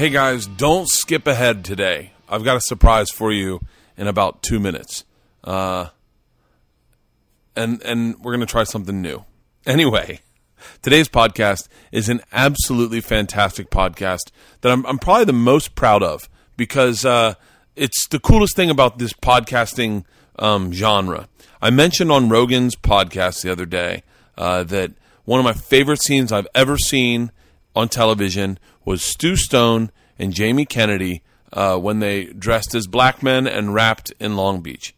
Hey guys, don't skip ahead today. I've got a surprise for you in about two minutes. Uh, and and we're gonna try something new. Anyway, today's podcast is an absolutely fantastic podcast that I'm, I'm probably the most proud of because uh, it's the coolest thing about this podcasting um, genre. I mentioned on Rogan's podcast the other day uh, that one of my favorite scenes I've ever seen on television was Stu Stone and Jamie Kennedy uh, when they dressed as black men and rapped in Long Beach.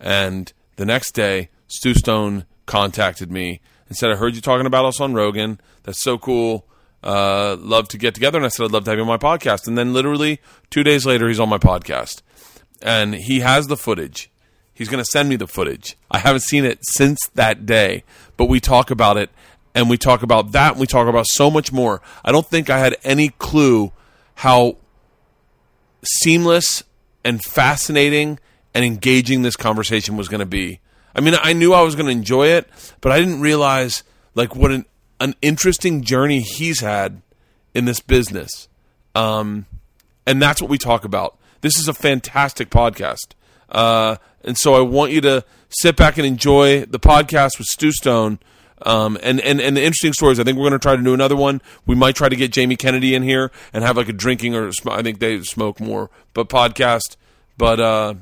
And the next day, Stu Stone contacted me and said, I heard you talking about us on Rogan. That's so cool. Uh, love to get together. And I said, I'd love to have you on my podcast. And then literally two days later, he's on my podcast. And he has the footage. He's going to send me the footage. I haven't seen it since that day, but we talk about it and we talk about that and we talk about so much more. I don't think I had any clue how seamless and fascinating and engaging this conversation was going to be. I mean, I knew I was going to enjoy it, but I didn't realize like what an an interesting journey he's had in this business. Um, and that's what we talk about. This is a fantastic podcast. Uh, and so I want you to sit back and enjoy the podcast with Stu Stone. Um, and, and, and the interesting stories. I think we're going to try to do another one. We might try to get Jamie Kennedy in here and have like a drinking or sm- I think they smoke more, but podcast. But uh,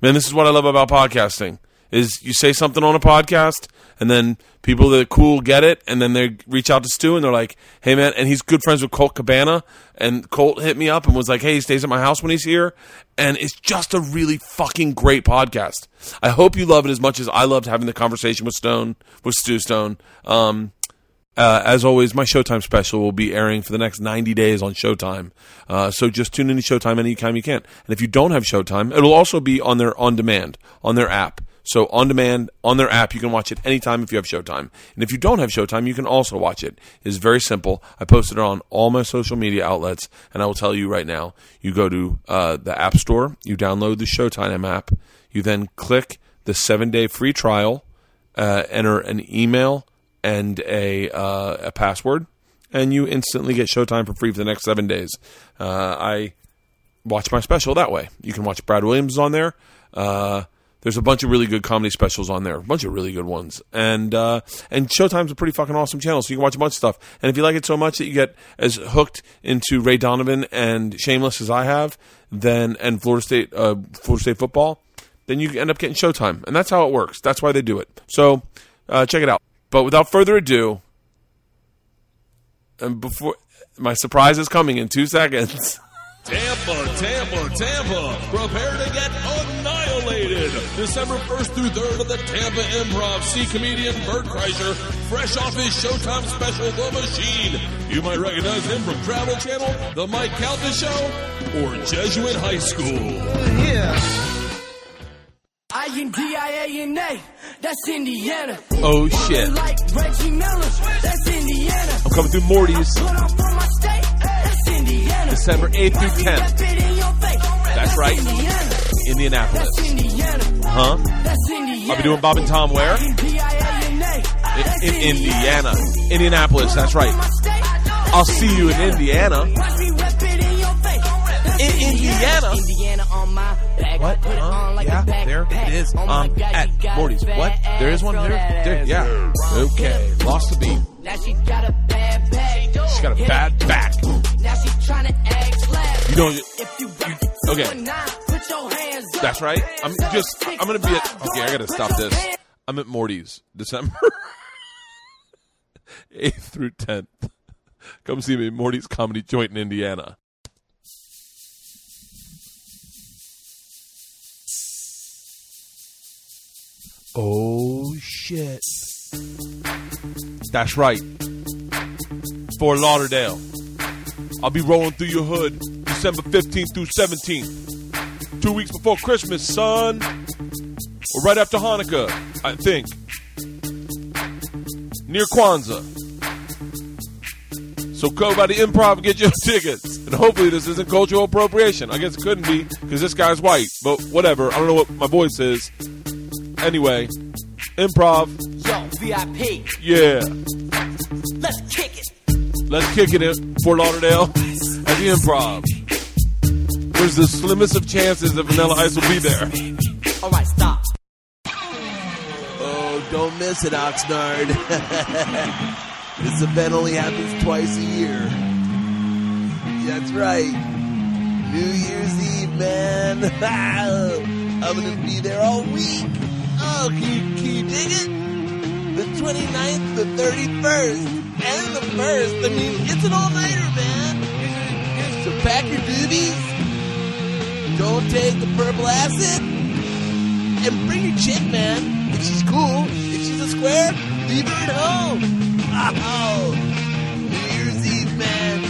man, this is what I love about podcasting is you say something on a podcast and then people that are cool get it and then they reach out to Stu and they're like, hey man, and he's good friends with Colt Cabana and Colt hit me up and was like, hey, he stays at my house when he's here and it's just a really fucking great podcast. I hope you love it as much as I loved having the conversation with Stone, with Stu Stone. Um, uh, as always, my Showtime special will be airing for the next 90 days on Showtime. Uh, so just tune in to Showtime anytime you can. And if you don't have Showtime, it'll also be on their on demand, on their app. So on demand on their app, you can watch it anytime if you have Showtime. And if you don't have Showtime, you can also watch it. It's very simple. I posted it on all my social media outlets, and I will tell you right now. You go to uh, the App Store, you download the Showtime app, you then click the seven day free trial, uh, enter an email and a uh, a password, and you instantly get Showtime for free for the next seven days. Uh, I watch my special that way. You can watch Brad Williams on there. Uh, there's a bunch of really good comedy specials on there, a bunch of really good ones, and uh, and Showtime's a pretty fucking awesome channel, so you can watch a bunch of stuff. And if you like it so much that you get as hooked into Ray Donovan and Shameless as I have, then and Florida State uh, Florida State football, then you end up getting Showtime, and that's how it works. That's why they do it. So uh, check it out. But without further ado, and before my surprise is coming in two seconds. Tampa, Tampa, Tampa. Prepare to get annihilated. December 1st through 3rd at the Tampa Improv. See comedian Bert Kreischer, fresh off his Showtime special, The Machine. You might recognize him from Travel Channel, The Mike Calta Show, or Jesuit High School. I-N-D-I-A-N-A, that's Indiana. Oh shit! Like Reggie Miller, that's Indiana. I'm coming through Morty's Put on state, that's Indiana. December 8th through 10th. Spit in your face, That's right. Indiana. Indianapolis. Huh? I'll be doing Bob and Tom where? In, in Indiana. Indianapolis, that's right. I'll see you in Indiana. Watch me rep it in your face. That's In Indiana? Indiana on my back. What? Put it Huh? on like yeah, there it is. Oh um, at Morty's. What? There is one there. There, yeah. Okay, lost the beat. Now she got a bad back. She's got a bad back. Now she tryna act slap. You know, If you to okay. A nine, put your hands up. That's right. I'm just. I'm gonna be at. Okay, I gotta stop this. I'm at Morty's December 8th through 10th. Come see me Morty's Comedy Joint in Indiana. Oh shit. That's right. Fort Lauderdale. I'll be rolling through your hood December 15th through 17th. Two weeks before Christmas, son. Or right after Hanukkah, I think. Near Kwanzaa. So go by the improv and get your tickets. And hopefully this isn't cultural appropriation. I guess it couldn't be because this guy's white. But whatever. I don't know what my voice is. Anyway, improv. Yo, VIP, Yeah. let's kick it. Let's kick it in Fort Lauderdale. at the improv. There's the slimmest of chances that Vanilla Ice will be there. Alright, stop. Oh, don't miss it, Oxnard. this event only happens twice a year. That's right. New Year's Eve, man. I'm gonna be there all week. Oh, can you, can you dig it? The 29th, the 31st, and the 1st. I mean, it's an all-nighter, man. So pack your doobies. Don't take the purple acid. And bring your chick, man. If she's cool, if she's a square, leave her at home. Oh, New Year's Eve, man.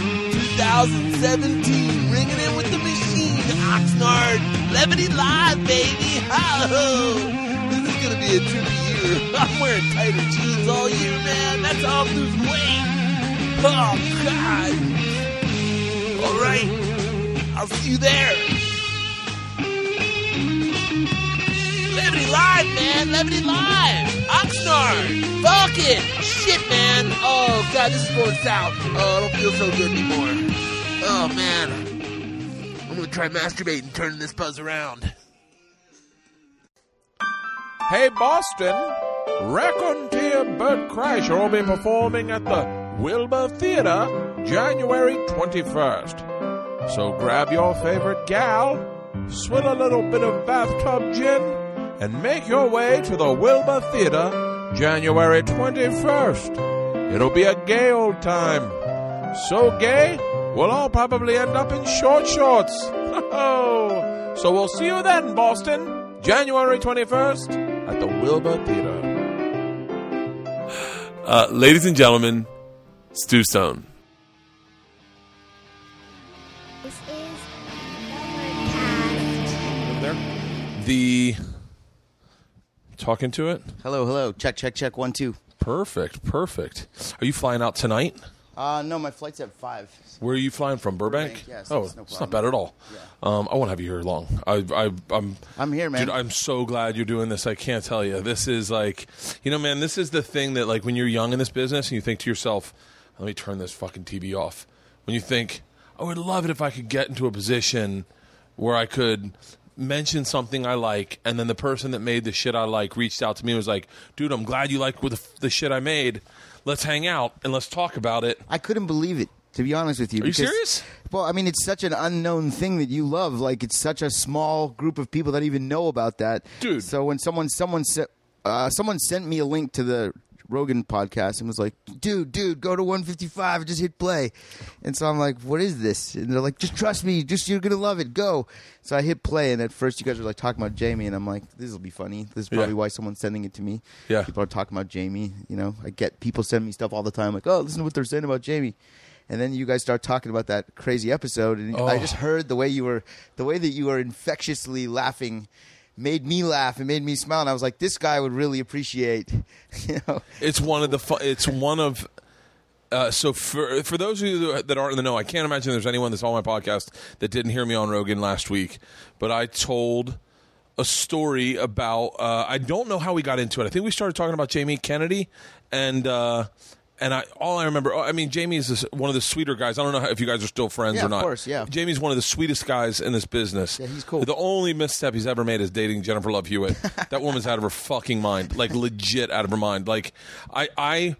2017, ringing in with the machine. Oxnard, Levity Live, baby. Oh, this is gonna be a trippy year. I'm wearing tighter jeans all year, man. That's how I'm losing weight. Oh, God. All right, I'll see you there. Levity Live, man. Levity Live. Oxnard. Fuck it. Shit, man. Oh, God, this is going south. Oh, I don't feel so good anymore. Oh, man. I'm to try masturbating, turning this buzz around. Hey, Boston! Raconteur Bert Kreischer will be performing at the Wilbur Theater January 21st. So grab your favorite gal, swill a little bit of bathtub gin, and make your way to the Wilbur Theater January 21st. It'll be a gay old time. So gay, we'll all probably end up in short shorts. so we'll see you then, Boston, January 21st at the Wilbur Theater. Uh, ladies and gentlemen, Stu Stone. The talking to it. Hello, hello. Check, check, check. One, two. Perfect, perfect. Are you flying out tonight? Uh, no, my flight's at five. Where are you flying from? Burbank. Burbank, yeah, so oh, it's no it's not problem. bad at all. Um, I won't have you here long. I, I, I'm. I'm here, man. Dude, I'm so glad you're doing this. I can't tell you. This is like, you know, man. This is the thing that, like, when you're young in this business and you think to yourself, "Let me turn this fucking TV off." When you think, "I would love it if I could get into a position where I could." Mention something I like, and then the person that made the shit I like reached out to me and was like, "Dude, I'm glad you like the, the shit I made. Let's hang out and let's talk about it." I couldn't believe it, to be honest with you. Are you because- serious? Well, I mean, it's such an unknown thing that you love. Like, it's such a small group of people that even know about that. Dude. So when someone someone sent uh, someone sent me a link to the Rogan podcast and was like, "Dude, dude, go to 155, and just hit play." And so I'm like, "What is this?" And they're like, "Just trust me, just you're gonna love it. Go." So I hit play, and at first you guys were like talking about Jamie, and I'm like, "This will be funny. This is probably Yeah. why someone's sending it to me." Yeah. people are talking about Jamie. You know, I get people send me stuff all the time, like, "Oh, listen to what they're saying about Jamie." And then you guys start talking about that crazy episode, and I Oh. just heard the way you were, the way that you were infectiously laughing, made me laugh and made me smile. And I was like, this guy would really appreciate, you know. It's one of the. Fu- it's one of. Uh, so for for those of you that aren't in the know, I can't imagine there's anyone that's on my podcast that didn't hear me on Rogan last week. But I told a story about. Uh, I don't know how we got into it. I think we started talking about Jamie Kennedy, and uh, and I all I remember. I mean, Jamie is this, one of the sweeter guys. I don't know how, if you guys are still friends or not. Yeah, or of not. course, yeah. Jamie's one of the sweetest guys in this business. Yeah, he's cool. The only misstep he's ever made is dating Jennifer Love Hewitt. that woman's out of her fucking mind, like legit out of her mind. Like I, I,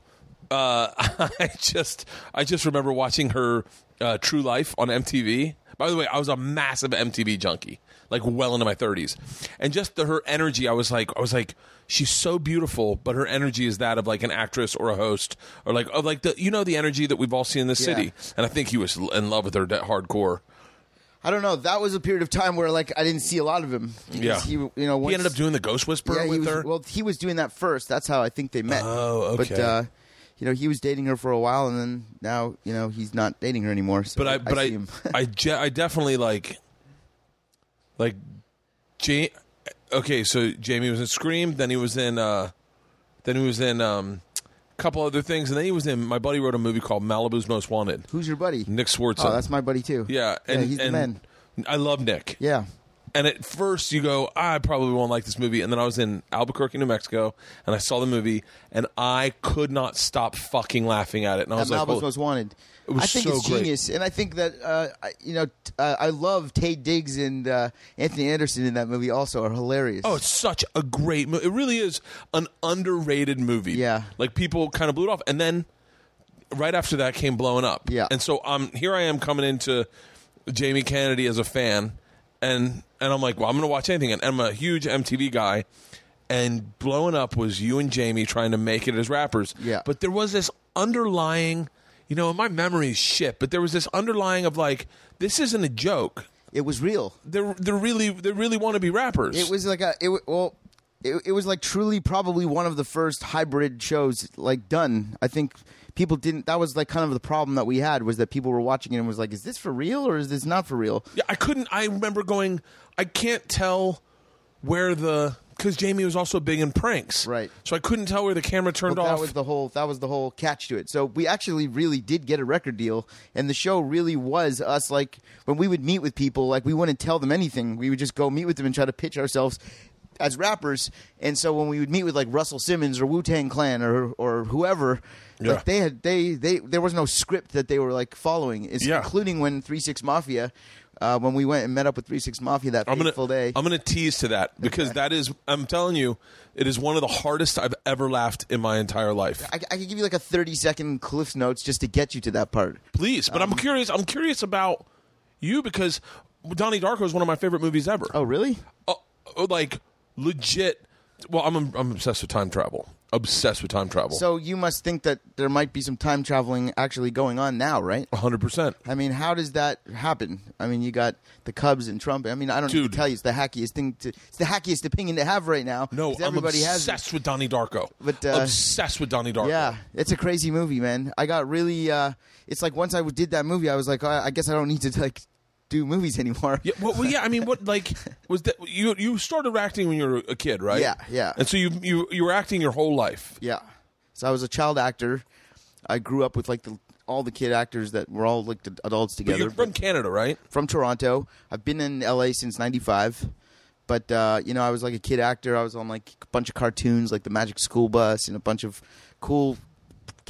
uh, I just, I just remember watching her uh, True Life on MTV. By the way, I was a massive MTV junkie, like well into my thirties, and just the, her energy. I was like, I was like, she's so beautiful, but her energy is that of like an actress or a host, or like of like the you know the energy that we've all seen in the Yeah. city. And I think he was in love with her de- hardcore. I don't know. That was a period of time where like I didn't see a lot of him. Yeah. he, you know, He ended up doing the Ghost Whisperer yeah, he with was, her. Well, he was doing that first. That's how I think they met. Oh, But okay. uh, you know, he was dating her for a while, and then now you know he's not dating her anymore. So but I, but I, see him. I, je- I definitely like, like, ja- Okay, so Jamie was in Scream. Then he was in, uh, then he was in um, a couple other things, and then he was in. My buddy wrote a movie called Malibu's Most Wanted. Who's your buddy? Nick Swardson. Oh, that's my buddy too. yeah, and yeah, he's and the man. I love Nick. Yeah, And at first, you go, I probably won't like this movie. And then I was in Albuquerque, New Mexico, and I saw the movie, and I could not stop fucking laughing at it. And I was That like, Malibu's "Oh, Most Wanted. It was I think so it's great. genius, and I think that uh, you know t- uh, I love Taye Diggs and uh, Anthony Anderson in that movie. Also, are hilarious. Oh, it's such a great movie. It really is an underrated movie. Yeah. Like people kind of blew it off. And then right after that came blowing up. Yeah. And so um here I am coming into Jamie Kennedy as a fan and and I'm like, well, I'm gonna watch anything. And I'm a huge MTV guy. And blowing up was you and Jamie trying to make it as rappers. Yeah. But there was this underlying you know, my memory is shit, but there was this underlying of like, this isn't a joke. it was real. They're they're really they really want to be rappers. It was like a it well. It, it was like truly probably one of the first hybrid shows like done. I think people didn't. That was like kind of the problem that we had was that people were watching it and was like, "Is this for real or is this not for real?" Yeah, I couldn't. I remember going. I can't tell where the because Jamie was also big in pranks, Right. So I couldn't tell where the camera turned But off. that was the whole that was the whole catch to it. So we actually really did get a record deal, and the show really was us. Like when we would meet with people, like we wouldn't tell them anything. We would just go meet with them and try to pitch ourselves as rappers. And so when we would meet with like Russell Simmons or Wu Tang Clan or or whoever, Yeah. like they had they they there was no script that they were like following. It's Yeah. including when Three Six Mafia. Uh, when we went and met up with Three Six Mafia that I'm gonna day, I'm gonna tease to that because Okay. that is I'm telling you, it is one of the hardest I've ever laughed in my entire life. I, I could give you like a thirty second Cliff's notes just to get you to that part. Please, but I'm Um, curious. I'm curious about you because Donnie Darko is one of my favorite movies ever. Oh, really? Oh, like legit. Well, I'm I'm obsessed with time travel. Obsessed with time travel. So you must think that there might be some time traveling actually going on now, right? 100. percent I mean, how does that happen? I mean, you got the Cubs and Trump. I mean, I don't need Dude. to tell you, it's the hackiest thing to. It's the hackiest opinion to have right now. No, 'cause I'm everybody has. it. obsessed with Donnie Darko. But, uh, obsessed with Donnie Darko. Yeah, it's a crazy movie, man. I got really. uh It's like once I did that movie, I was like, I I guess I don't need to like do movies anymore. Yeah, well, well, yeah. I mean, what like was that? You you started acting when you were a kid, right? Yeah, yeah. And so you you you were acting your whole life. Yeah. So I was a child actor. I grew up with like the all the kid actors that were all like the adults But together. you're from Canada, right? from Toronto. I've been in LA since '95, but uh, you know I was like a kid actor. I was on like a bunch of cartoons, like the Magic School Bus, and a bunch of cool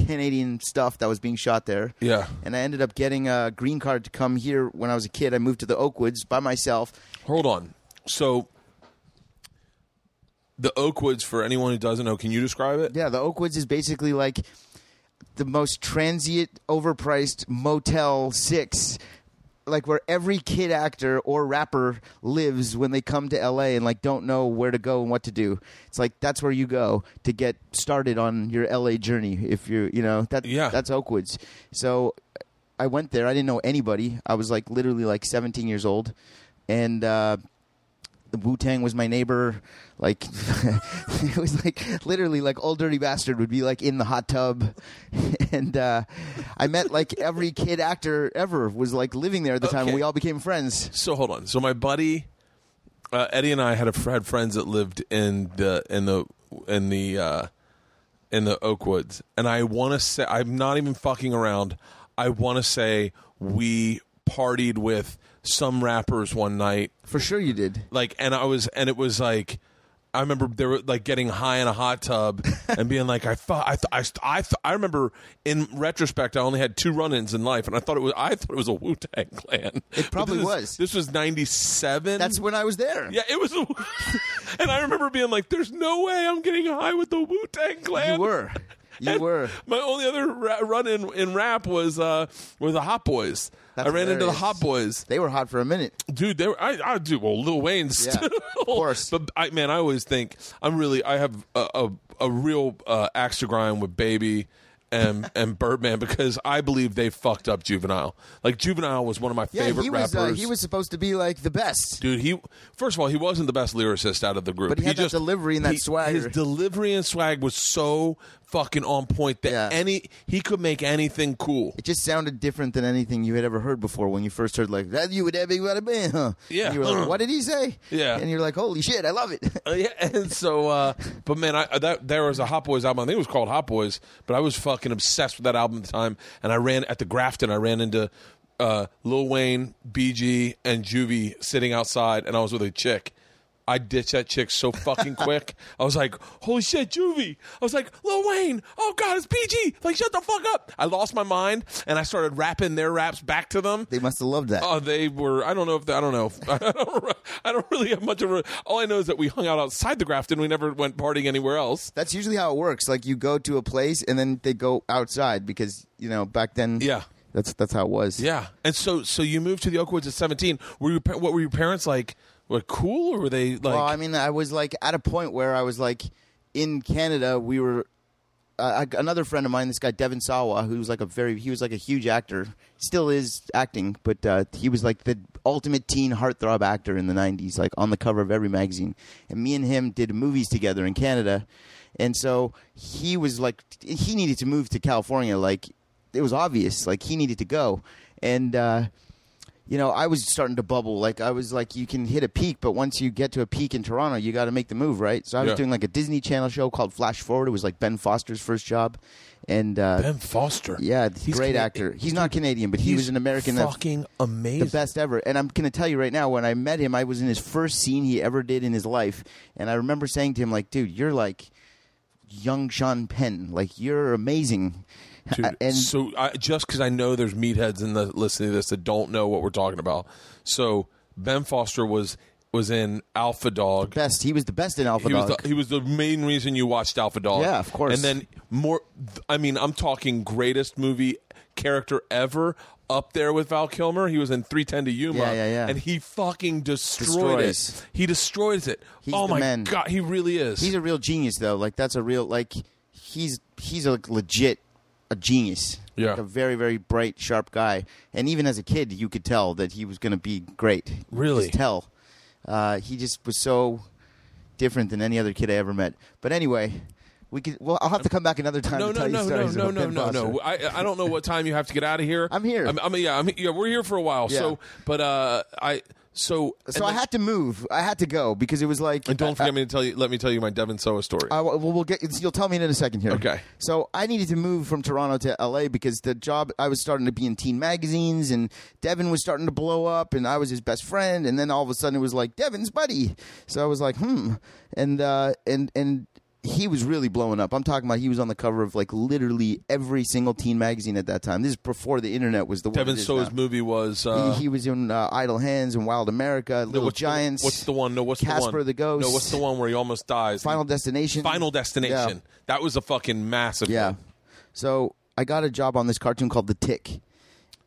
Canadian stuff that was being shot there. Yeah. And I ended up getting a green card to come here when I was a kid. I moved to the Oakwoods by myself. Hold on. So the Oakwoods, for anyone who doesn't know, can you describe it? Yeah, the Oakwoods is basically like the most transient, overpriced Motel Six, like where every kid actor or rapper lives when they come to LA and like don't know where to go and what to do. It's like that's where you go to get started on your LA journey. If you're, you know, that Yeah. that's Oakwoods. So I went there. I didn't know anybody. I was like literally like 17 years old, and. uh Wu Tang was my neighbor. Like it was like literally like old dirty bastard would be like in the hot tub, and uh, I met like every kid actor ever was like living there at the time. Okay. and We all became friends. So hold on. So my buddy uh, Eddie and I had a, had friends that lived in the in the in the uh, in the Oakwoods, and I want to say I'm not even fucking around. I want to say we partied with some rappers one night For sure, you did. like and i was and it was like i remember they were like getting high in a hot tub and being like i thought i th- I, th- I, th- I remember in retrospect i only had two run-ins in life and i thought it was i thought it was a wu-tang clan It probably this was. is, this was 97 That's when I was there. yeah it was a- and i remember being like there's no way i'm getting high with the wu-tang clan you were. You were. My only other ra- run in in rap was uh was the Hot Boys. That's I ran into the hilarious. Hot Boys They were hot for a minute. dude they were, I, I do well lil wayne's Yeah, still of course. but i man i always think i'm really i have a a, a real uh, axe to grind with baby and and birdman because i believe they fucked up juvenile like juvenile was one of my Yeah, favorite he was. rappers Uh, he was supposed to be like the best. Dude, he first of all, he wasn't the best lyricist out of the group. But he had that delivery and that swagger. His delivery and swag was so fucking on point that Yeah. any he could make anything cool. It just sounded different than anything you had ever heard before when you first heard like that. You would have bing, huh? Yeah. And you were like, what did he say? Yeah. And you're like, holy shit, I love it. Uh, yeah, and so, uh, but man, I that there was a Hot Boys album. I think it was called Hot Boys, but I was fucking obsessed with that album at the time. And I ran at the Grafton. I ran into uh, Lil Wayne, BG, and Juvie sitting outside, and I was with a chick. I ditched that chick so fucking quick. I was like, "Holy shit, Juvie!" I was like, "Lil Wayne, oh god, it's BG. Like, shut the fuck up! I lost my mind, and I started rapping their raps back to them. They must have loved that. Oh, they were. I don't know if they, I don't know. I don't, I don't really have much of a. All I know is that we hung out outside the Grafton. We never went partying anywhere else. That's usually how it works. Like you go to a place and then they go outside because you know back then. Yeah. That's that's how it was. Yeah, and so so you moved to the Oakwoods at seventeen. Were your pa- what were your parents like? Were cool or were they like? well, I mean, I was like at a point where I was like in Canada. We were uh, I- another friend of mine, this guy Devon Sawa, who was like a very he was like a huge actor, still is acting, but uh, he was like the ultimate teen heartthrob actor in the '90s, like on the cover of every magazine. And me and him did movies together in Canada, and so he was like he needed to move to California, like it was obvious, like he needed to go, and. uh you know, I was starting to bubble. Like I was like, you can hit a peak, but once you get to a peak in Toronto, you got to make the move, right? So I was Yeah. doing like a Disney Channel show called Flash Forward. It was like Ben Foster's first job, and uh, Ben Foster. yeah, He's great Cana- actor. He's not Canadian, but he was an American. that- Fucking amazing. the best ever. And I'm going to tell you right now, when I met him, I was in his first scene he ever did in his life, and I remember saying to him, like, dude, you're like young Sean Penn. Like you're amazing. Dude, Uh, and so I, just because I know there's meatheads in the listening to this that don't know what we're talking about. So Ben Foster was was in Alpha Dog. best. He was the best in Alpha he was Dog. the, he was the main reason you watched Alpha Dog. Yeah, of course. And then more. I mean, I'm talking greatest movie character ever. Up there with Val Kilmer, he was in 310 to Yuma, Yeah, yeah, yeah. and he fucking destroyed Destroys. it. He destroys it. He's oh my man. god, he really is. He's a real genius, though. Like that's a real like he's he's a legit a genius. Yeah. like a very very bright, sharp guy. And even as a kid, you could tell that he was going to be great. You Really? just tell. Uh, he just was so different than any other kid I ever met. But anyway, we could. Well, I'll have to come back another time. no, to no, tell no, you no, no, no, no, no. I I don't know what time you have to get out of here. I'm here. I'm, I'm yeah, I'm, yeah. We're here for a while. Yeah. So, but uh, I so So I had to move. I had to go because it was like. And don't I- forget me to tell you. Let me tell you my Devon Sawa story. I, well, we'll get. You'll tell me in a second here. Okay. So I needed to move from Toronto to LA because the job I was starting to be in teen magazines, and Devon was starting to blow up, and I was his best friend, and then all of a sudden it was like Devon's buddy. So I was like, hmm, and uh, and and. He was really blowing up. I'm talking about he was on the cover of like literally every single teen magazine at that time. This is before the internet was the Devon is movie was. Uh, he, he was in uh, Idle Hands and Wild America, Little what's Giants. The, what's the one? No, what's the one? Casper the Ghost. No, what's the one where he almost dies? Final Destination. Final Destination. Yeah. That was a fucking massive. Yeah. one. So I got a job on this cartoon called The Tick.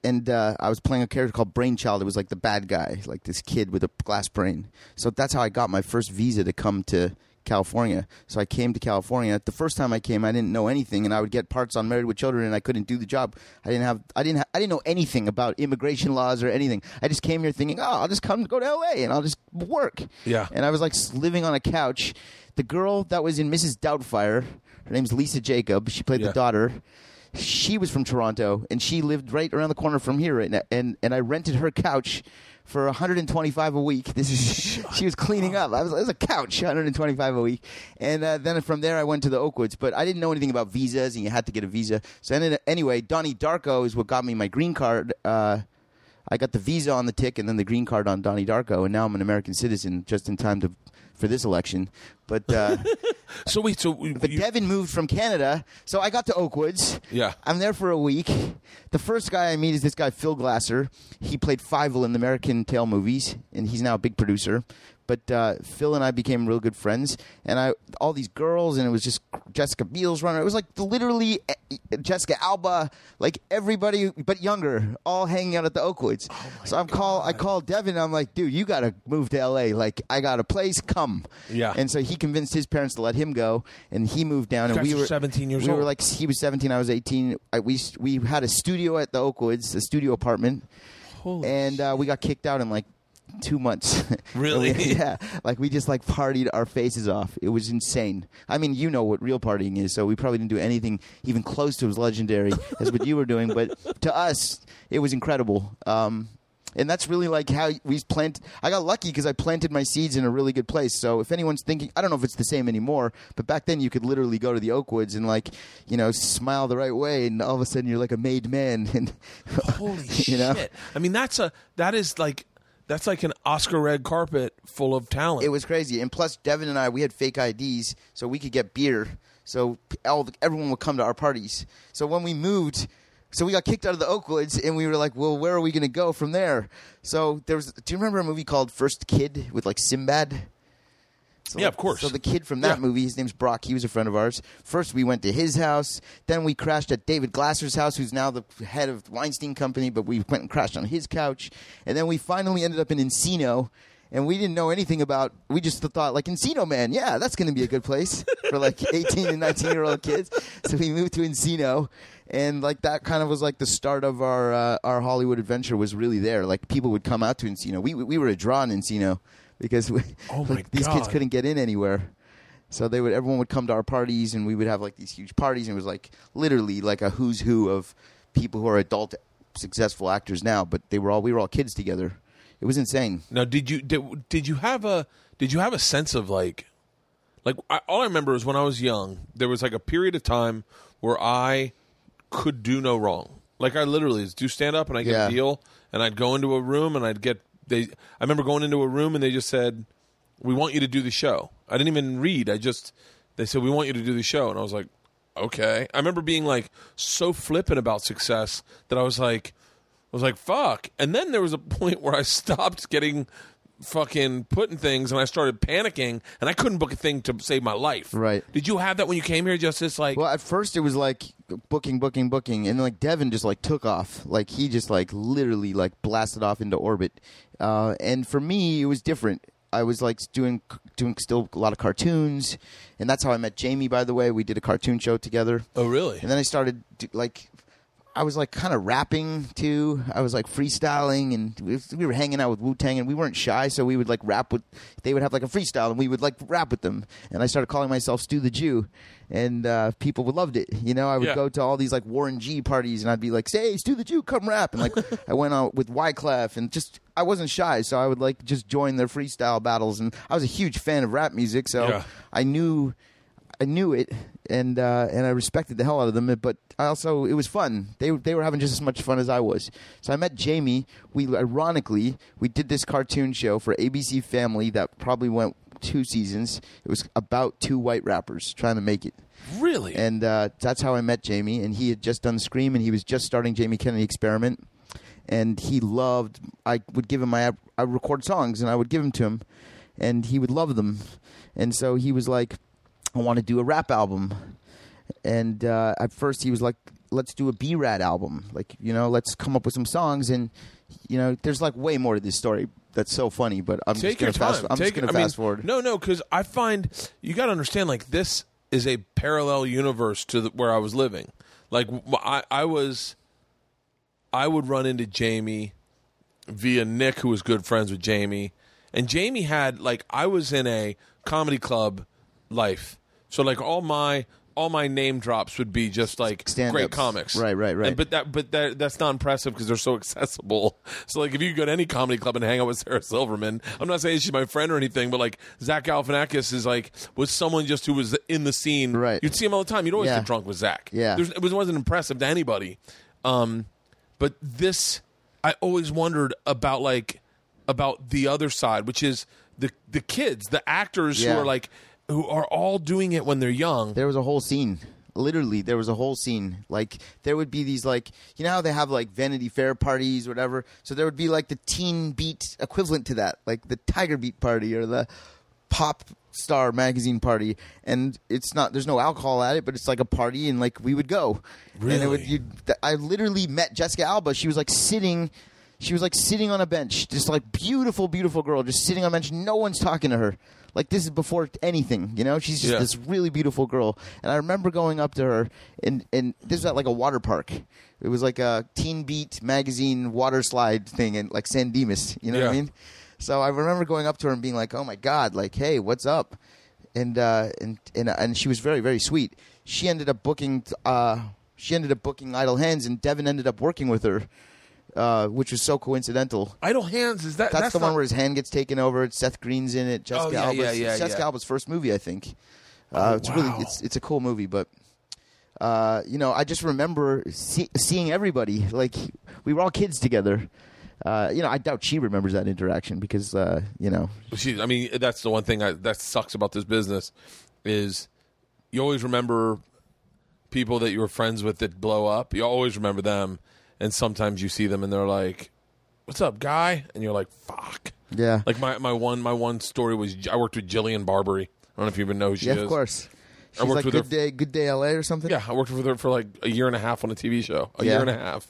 And uh, I was playing a character called Brainchild. It was like the bad guy, like this kid with a glass brain. So that's how I got my first visa to come to California. So I came to California. The first time I came, I didn't know anything, and I would get parts on Married with Children, and I couldn't do the job. I didn't have, I didn't, ha- I didn't know anything about immigration laws or anything. I just came here thinking, oh, I'll just come go to L.A. and I'll just work. Yeah. And I was like living on a couch. The girl that was in Mrs. Doubtfire, her name's Lisa Jakub. She played Yeah. the daughter. She was from Toronto, and she lived right around the corner from here right now. And and I rented her couch for 125 a week. This is she was cleaning up. I was, it was a couch, 125 a week. And uh, then from there, I went to the Oakwoods, but I didn't know anything about visas, and you had to get a visa. So ended, anyway, Donnie Darko is what got me my green card. Uh, I got the visa on the tick and then the green card on Donnie Darko, and now I'm an American citizen just in time to for this election. But uh, So wait. So we- but you- Devin moved from Canada, so I got to Oakwoods. Yeah. I'm there for a week. The first guy I meet is this guy Phil Glasser. He played Fievel in the American Tail movies, and he's now a big producer. But uh, Phil and I became real good friends, and I all these girls, and it was just Jessica Biel's running. It was like literally eh, Jessica Alba, like everybody but younger, all hanging out at the Oakwoods. Oh so I'm call I called Devon. I'm like, dude, you got to move to LA. Like I got a place, come. Yeah. And so he convinced his parents to let him go, and he moved down. You and we were were 17 years we old. We were like he was 17, I was 18. I, we we had a studio at the Oakwoods, a studio apartment, Holy and uh, we got kicked out in like two months. Really? yeah. Like we just like partied our faces off. It was insane. I mean, you know what real partying is, so we probably didn't do anything even close to as legendary as what you were doing. But to us, it was incredible. Um, and that's really like how we plant. I got lucky because I planted my seeds in a really good place. So if anyone's thinking, I don't know if it's the same anymore, but back then you could literally go to the Oakwoods and like you know smile the right way, and all of a sudden you're like a made man. And Holy you know? shit! I mean, that's a that is like that's like an Oscar red carpet full of talent. It was crazy, and plus Devon and I, we had fake IDs, so we could get beer. So all the, everyone would come to our parties. So when we moved, so we got kicked out of the Oakwoods, and we were like, "Well, where are we going to go from there?" So there was. Do you remember a movie called First Kid with like Sinbad? So, Yeah, of course. So the kid from that Yeah. movie, his name's Brock. He was a friend of ours. First, we went to his house. Then we crashed at David Glasser's house, who's now the head of Weinstein Company. But we went and crashed on his couch. And then we finally ended up in Encino. And we didn't know anything about. We just thought like Encino, man. Yeah, that's going to be a good place for like eighteen and nineteen year old kids. So we moved to Encino, and like that kind of was like the start of our uh, our Hollywood adventure. Was really there. Like people would come out to Encino. We we were a draw in Encino because we, Oh like, these kids couldn't get in anywhere. So they would everyone would come to our parties and we would have like these huge parties and it was like literally like a who's who of people who are adult successful actors now, but they were all we were all kids together. It was insane. Now, did you did, did you have a did you have a sense of like like I, all I remember is when I was young, there was like a period of time where I could do no wrong. Like I literally do stand up and I get Yeah. a deal, and I'd go into a room and I'd get they. I remember going into a room and they just said, "We want you to do the show." I didn't even read. I just they said, "We want you to do the show," and I was like, "Okay." I remember being like so flippant about success that I was like, I was like, "Fuck!" And then there was a point where I stopped getting fucking putting things and I started panicking and I couldn't book a thing to save my life. Right. Did you have that when you came here? Just this like Well, at first it was like booking, booking, booking, and then like Devon just like took off. Like he just like literally like blasted off into orbit. Uh, and for me, it was different. I was like doing doing still a lot of cartoons, and that's how I met Jamie. By the way, we did a cartoon show together. Oh, really? And then I started like I was like kind of rapping too. I was like freestyling, and we, we were hanging out with Wu Tang, and we weren't shy, so we would like rap with. They would have like a freestyle, and we would like rap with them. And I started calling myself Stu the Jew, and uh, people would loved it. You know, I would Yeah. go to all these like Warren G parties, and I'd be like, "Say, Stu the Jew, come rap!" And like I went out with Wyclef, and just I wasn't shy, so I would like just join their freestyle battles, and I was a huge fan of rap music, so Yeah. I knew. I knew it, and uh, and I respected the hell out of them. But I also it was fun. They they were having just as much fun as I was. So I met Jamie. We ironically we did this cartoon show for ABC Family that probably went two seasons. It was about two white rappers trying to make it, really? and uh, that's how I met Jamie. And he had just done Scream, and he was just starting Jamie Kennedy Experiment. And he loved. I would give him my. I would record songs, and I would give them to him, and he would love them. And so he was like, I want to do a rap album. And uh, at first he was like, let's do a B-Rad album. Like, you know, let's come up with some songs. And, you know, there's like way more to this story that's so funny, but I'm Take just going to fast. I'm Take just going I mean, forward. No, no, because I find you got to understand. Like this is a parallel universe to the, where I was living. Like I, I was, I would run into Jamie via Nick, who was good friends with Jamie, and Jamie had like I was in a comedy club life, so like all my all my name drops would be just like Stand-ups. great comics, Right, right, right. And, but that but that that's not impressive because they're so accessible. So like if you go to any comedy club and hang out with Sarah Silverman, I'm not saying she's my friend or anything, but like Zach Galifianakis is like was someone just who was in the scene. Right. You'd see him all the time. You'd always Yeah. get drunk with Zach. Yeah. There's, it was, wasn't impressive to anybody. Um, but this, I always wondered about like about the other side, which is the the kids, the actors Yeah. who are like who are all doing it when they're young. There was a whole scene. Literally, there was a whole scene. Like there would be these like you know how they have like Vanity Fair parties, or whatever. So there would be like the Teen Beat equivalent to that, like the Tiger Beat party or the Pop Star magazine party. And it's not there's no alcohol at it, but it's like a party, and like we would go. And it would, Really? I literally met Jessica Alba. She was like sitting. She was like sitting on a bench, just like beautiful, beautiful girl, just sitting on a bench. No one's talking to her. Like this is before anything, you know. She's just Yeah. this really beautiful girl, and I remember going up to her, and and this was at like a water park. It was like a Teen Beat magazine water slide thing, and like San Dimas. You know what I Yeah. mean? So I remember going up to her and being like, "Oh my god, like, hey, what's up?" And uh, and and and she was very very sweet. She ended up booking. Uh, she ended up booking Idle Hands, and Devin ended up working with her. Uh, which was so coincidental. Idle Hands is that? That's, the one where his hand gets taken over. Seth Green's in it. Jessica Oh, yeah, Alba's. yeah, yeah, Jessica yeah. Alba's first movie, I think. Uh, Oh, it's really it's it's a cool movie, but uh, you know, I just remember see, seeing everybody like we were all kids together. Uh, you know, I doubt she remembers that interaction because uh, you know She, I mean, that's the one thing I, that sucks about this business is you always remember people that you were friends with that blow up. You always remember them, and sometimes you see them and they're like, "What's up, guy?" And you're like, "Fuck." yeah Like my, my one my one story was I worked with Jillian Barberie. I don't know if you even know who she yeah is. Yeah, of course. She's worked like with Good her- Day Good Day L.A. or something. Yeah, I worked with her for like a year and a half on a TV show. A Yeah. year and a half.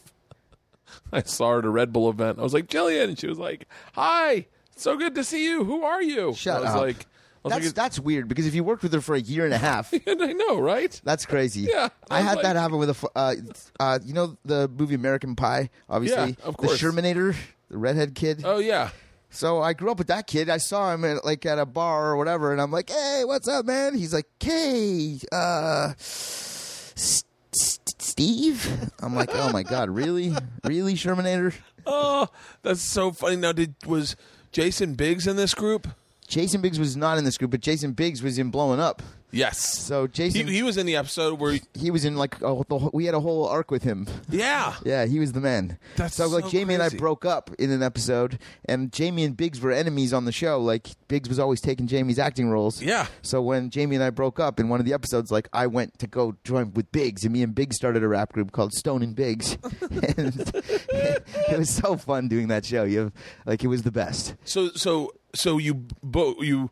I saw her at a Red Bull event. I was like, Jillian, and she was like, "Hi, so good to see you. Who are you?" Shut I was up. like, I That's like, that's weird because if you worked with her for a year and a half, I know, right? That's crazy. Yeah, I had like- that happen with a, uh, uh, you know, the movie American Pie. Obviously, Yeah, of the. Sherminator, the redhead kid. Oh yeah, So I grew up with that kid. I saw him at, like at a bar or whatever, and I'm like, "Hey, what's up, man?" He's like, "Hey, uh, S- S- Steve." I'm like, "Oh my god, really, really, Sherminator?" oh, that's so funny. Now, did was Jason Biggs in this group? Jason Biggs was not in this group, but Jason Biggs was in Blowing Up. Yes. So Jason, He, he was in the episode where, he, he was in like a, the, whole- we had a whole arc with him. yeah, Yeah, he was the man. That's so like so Jamie and I crazy. broke up in an episode, and Jamie and Biggs were enemies on the show. Like Biggs was always taking Jamie's acting roles. Yeah. So when Jamie and I broke up in one of the episodes, like I went to go join with Biggs, and me and Biggs started a rap group called Stone and Biggs, and it was so fun doing that show. You have, like it was the best. So so so you both you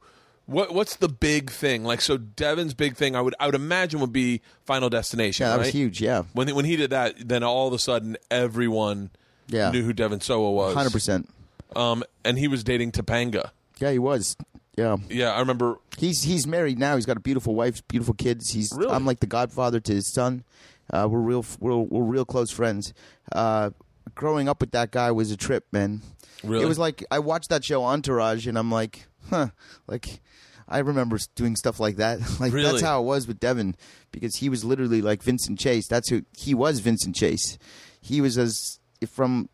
what what's the big thing? Like so Devon's big thing I would I would imagine would be Final Destination, Yeah, that right? was huge. Yeah, When he, when he did that, then all of a sudden everyone Yeah. knew who Devon Sawa was. hundred percent. Um and he was dating Topanga. Yeah, he was. Yeah. Yeah, I remember He's he's married now. He's got a beautiful wife, beautiful kids. He's Really? I'm like the godfather to his son. Uh, we're real we're, we're real close friends. Uh, growing up with that guy was a trip, man. Really? It was like I watched that show Entourage, and I'm like, huh, like. I remember doing stuff like that. Like Really? that's how it was with Devon, because he was literally like Vincent Chase. That's who he was. Vincent Chase. He was as from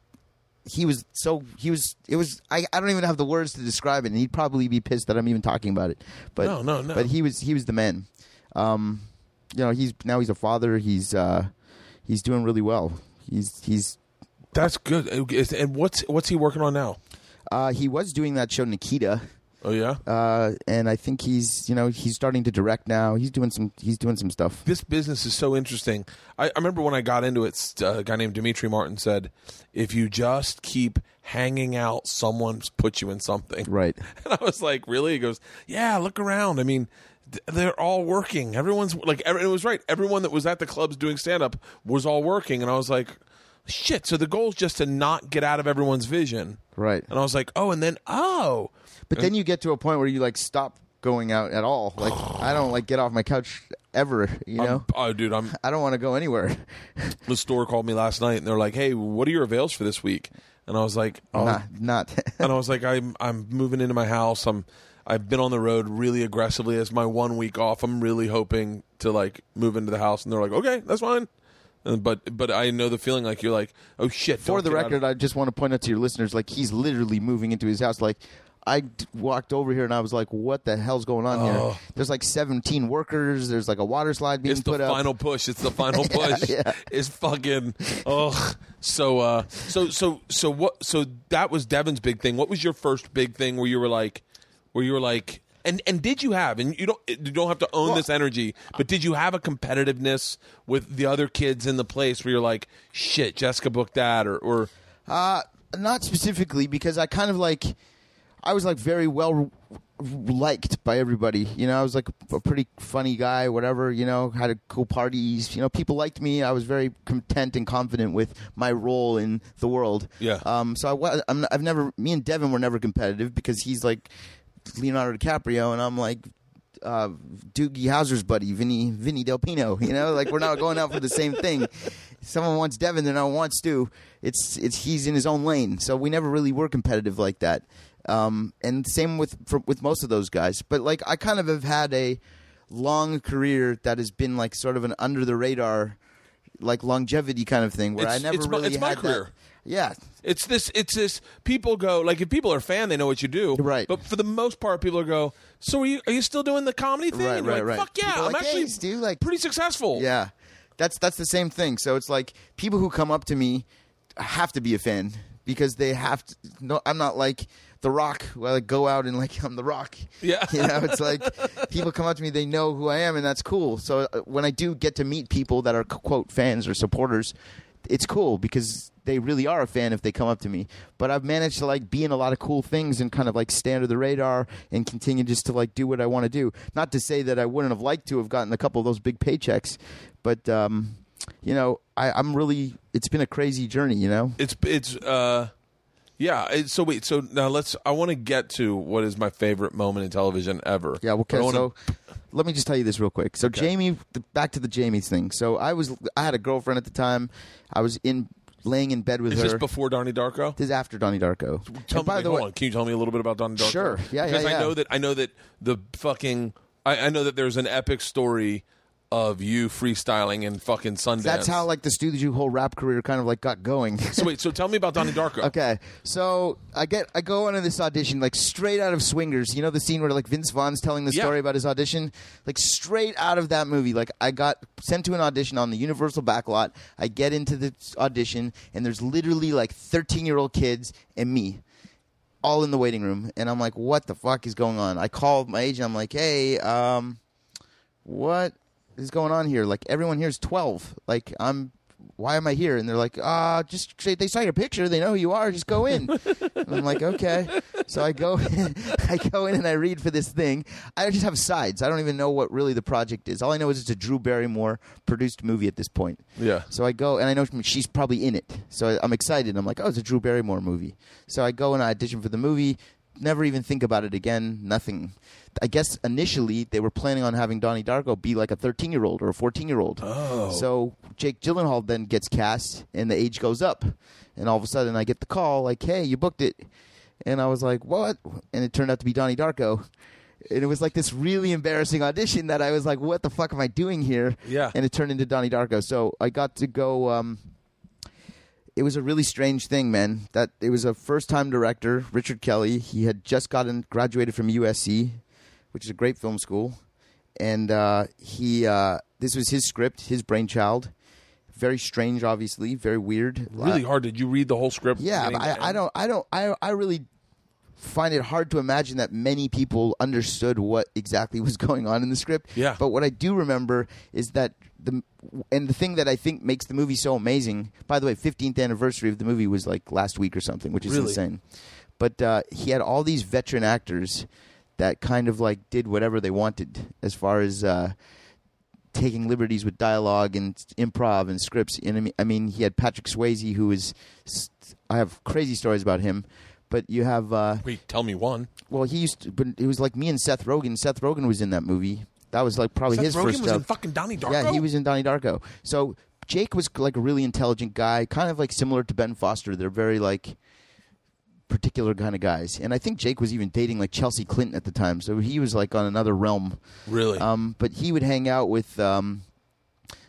he was so he was it was I, I don't even have the words to describe it and he'd probably be pissed that I'm even talking about it but No, no, no. but he was he was the man um you know he's now he's a father he's uh he's doing really well he's he's that's good. And what's what's he working on now? uh he was doing that show Nikita Oh yeah. uh and I think he's you know he's starting to direct now he's doing some he's doing some stuff this business is so interesting. I, I remember when I got into it, uh, a guy named Demetri Martin said, "If you just keep hanging out, someone's put you in something." right And I was like, "Really?" He goes, "Yeah, look around. I mean, they're all working. Everyone's like, every, it was right. Everyone that was at the clubs doing stand up was all working." And I was like, "Shit!" So the goal is just to not get out of everyone's vision. right And I was like, "Oh," and then oh, But then you get to a point where you like stop going out at all. Like I don't like get off my couch ever. You know, I'm- oh, dude, I'm I don't want to go anywhere. the store called me last night and they're like, "Hey, what are your avails for this week?" And I was like, "Oh, Not, not. and I was like, I'm I'm moving into my house. I'm I've been on the road really aggressively as my one week off. I'm really hoping to like move into the house, and they're like, okay, that's fine. And, but but I know the feeling like you're like, oh shit. For the record, I just want to point out to your listeners, like he's literally moving into his house. Like I walked over here and I was like, "What the hell's going on Oh. here?" There's like 17 workers. There's like a water slide being it's the put up. final push. It's the final push. yeah. It's fucking oh. So uh, so so so what? So that was Devon's big thing. What was your first big thing where you were like, where you were like, and and did you have? And you don't you don't have to own Well- this energy, but did you have a competitiveness with the other kids in the place where you're like, shit, Jessica booked that, or or Uh, not specifically because I kind of like I was like very well liked by everybody. You know, I was like a pretty funny guy, whatever. You know, had a cool parties. You know, people liked me. I was very content and confident with my role in the world. Yeah. Um. So I. I'm, I've never. Me and Devon were never competitive because he's like Leonardo DiCaprio, and I'm like. Uh, Doogie Howser's buddy, Vinny Vinny Delpino. You know, like we're not going out for the same thing. Someone wants Devon, then I want Stu. It's it's he's in his own lane, so we never really were competitive like that. Um, and same with for, with most of those guys. But like I kind of have had a long career that has been like sort of an under the radar like longevity kind of thing where It's- I never it's my- really it's my had that- career. Yeah, It's this. It's this. People go like if people are a fan, they know what you do, Right. But for the most part, people go. So are you? Are you still doing the comedy thing? Right, And right, like, right. Fuck yeah! People I'm like, actually "Hey, like- pretty successful. Yeah, that's that's the same thing. So it's like people who come up to me have to be a fan because they have to. No, I'm not like The Rock. I like, go out and like I'm The Rock. Yeah. you know, it's like people come up to me, they know who I am, and that's cool. So uh, when I do get to meet people that are quote fans or supporters, it's cool because they really are a fan if they come up to me. But I've managed to like be in a lot of cool things and kind of like stay under the radar and continue just to like do what I want to do. Not to say that I wouldn't have liked to have gotten a couple of those big paychecks, but um, you know, I, I'm really. It's been a crazy journey, you know. It's it's uh yeah. Eh, so wait. So now let's. I want to get to what is my favorite moment in television ever. Yeah, well, But I okay, wanna- so let me just tell you this real quick. So Jamie, the, back to the Jamie thing. So I was, I had a girlfriend at the time. I was in laying in bed with is her. this before Donnie Darko? This is after Donnie Darko. Tell And me, by wait, the way, on. Can you tell me a little bit about Donnie Darko? Sure. Yeah, yeah, Because I know that I know that the fucking I, I know that there's an epic story of you freestyling in fucking Sundance. that's how like the Studio whole rap career kind of like got going. So wait. So tell me about Donnie Darko. Okay, so I get I go into this audition like straight out of Swingers. You know the scene where like Vince Vaughn's telling the Yeah. story about his audition, like straight out of that movie. Like I got sent to an audition on the Universal backlot. I get into the audition, and there's literally like 13 year old kids and me. All in the waiting room, and I'm like, "What the fuck is going on?" I called my agent. I'm like, "Hey, um, what is going on here? Like everyone here is 12. Like I'm why am I here? And they're like, ah, just they saw your picture. They know who you are. Just go in. I'm like, okay. So I go, I go in and I read for this thing. I just have sides. I don't even know what really the project is. All I know is it's a Drew Barrymore produced movie at this point. Yeah. So I go and I know she's probably in it. So I'm excited. I'm like, oh, it's a Drew Barrymore movie. So I go and I audition for the movie. Never even think about it again. Nothing. I guess initially they were planning on having Donnie Darko be like a 13 year old or a 14 year old. Oh. So Jake Gyllenhaal then gets cast and the age goes up. And all of a sudden I get the call like, hey, you booked it. And I was like, what? And it turned out to be Donnie Darko. And it was like this really embarrassing audition that I was like, what the fuck am I doing here? Yeah. And it turned into Donnie Darko. So I got to go. Um, it was a really strange thing, man. That it was a first-time director, Richard Kelly. He had just gotten graduated from USC, which is a great film school, and uh, he uh, this was his script, his brainchild. Very strange, obviously, very weird. Really Uh, hard. Did you read the whole script? yeah, I, I don't, I don't, I, I really find it hard to imagine that many people understood what exactly was going on in the script. Yeah. But what I do remember is that the and the thing that I think makes the movie so amazing. By the way, 15th anniversary of the movie was like last week or something, which is Really? insane. But uh, he had all these veteran actors that kind of like did whatever they wanted as far as. Uh, taking liberties with dialogue and improv and scripts. And I mean, he had Patrick Swayze, who is. I have crazy stories about him, but you have. Uh, Wait, tell me one. well, he used, to, but it was like me and Seth Rogen. Seth Rogen was in that movie. That was like probably Seth his Rogen first was in fucking Donnie Darko. Yeah, he was in Donnie Darko. So Jake was like a really intelligent guy, kind of like similar to Ben Foster. They're very like particular kind of guys. And I think Jake was even dating like Chelsea Clinton at the time, so he was like on another realm. Really? Um, but he would hang out with um,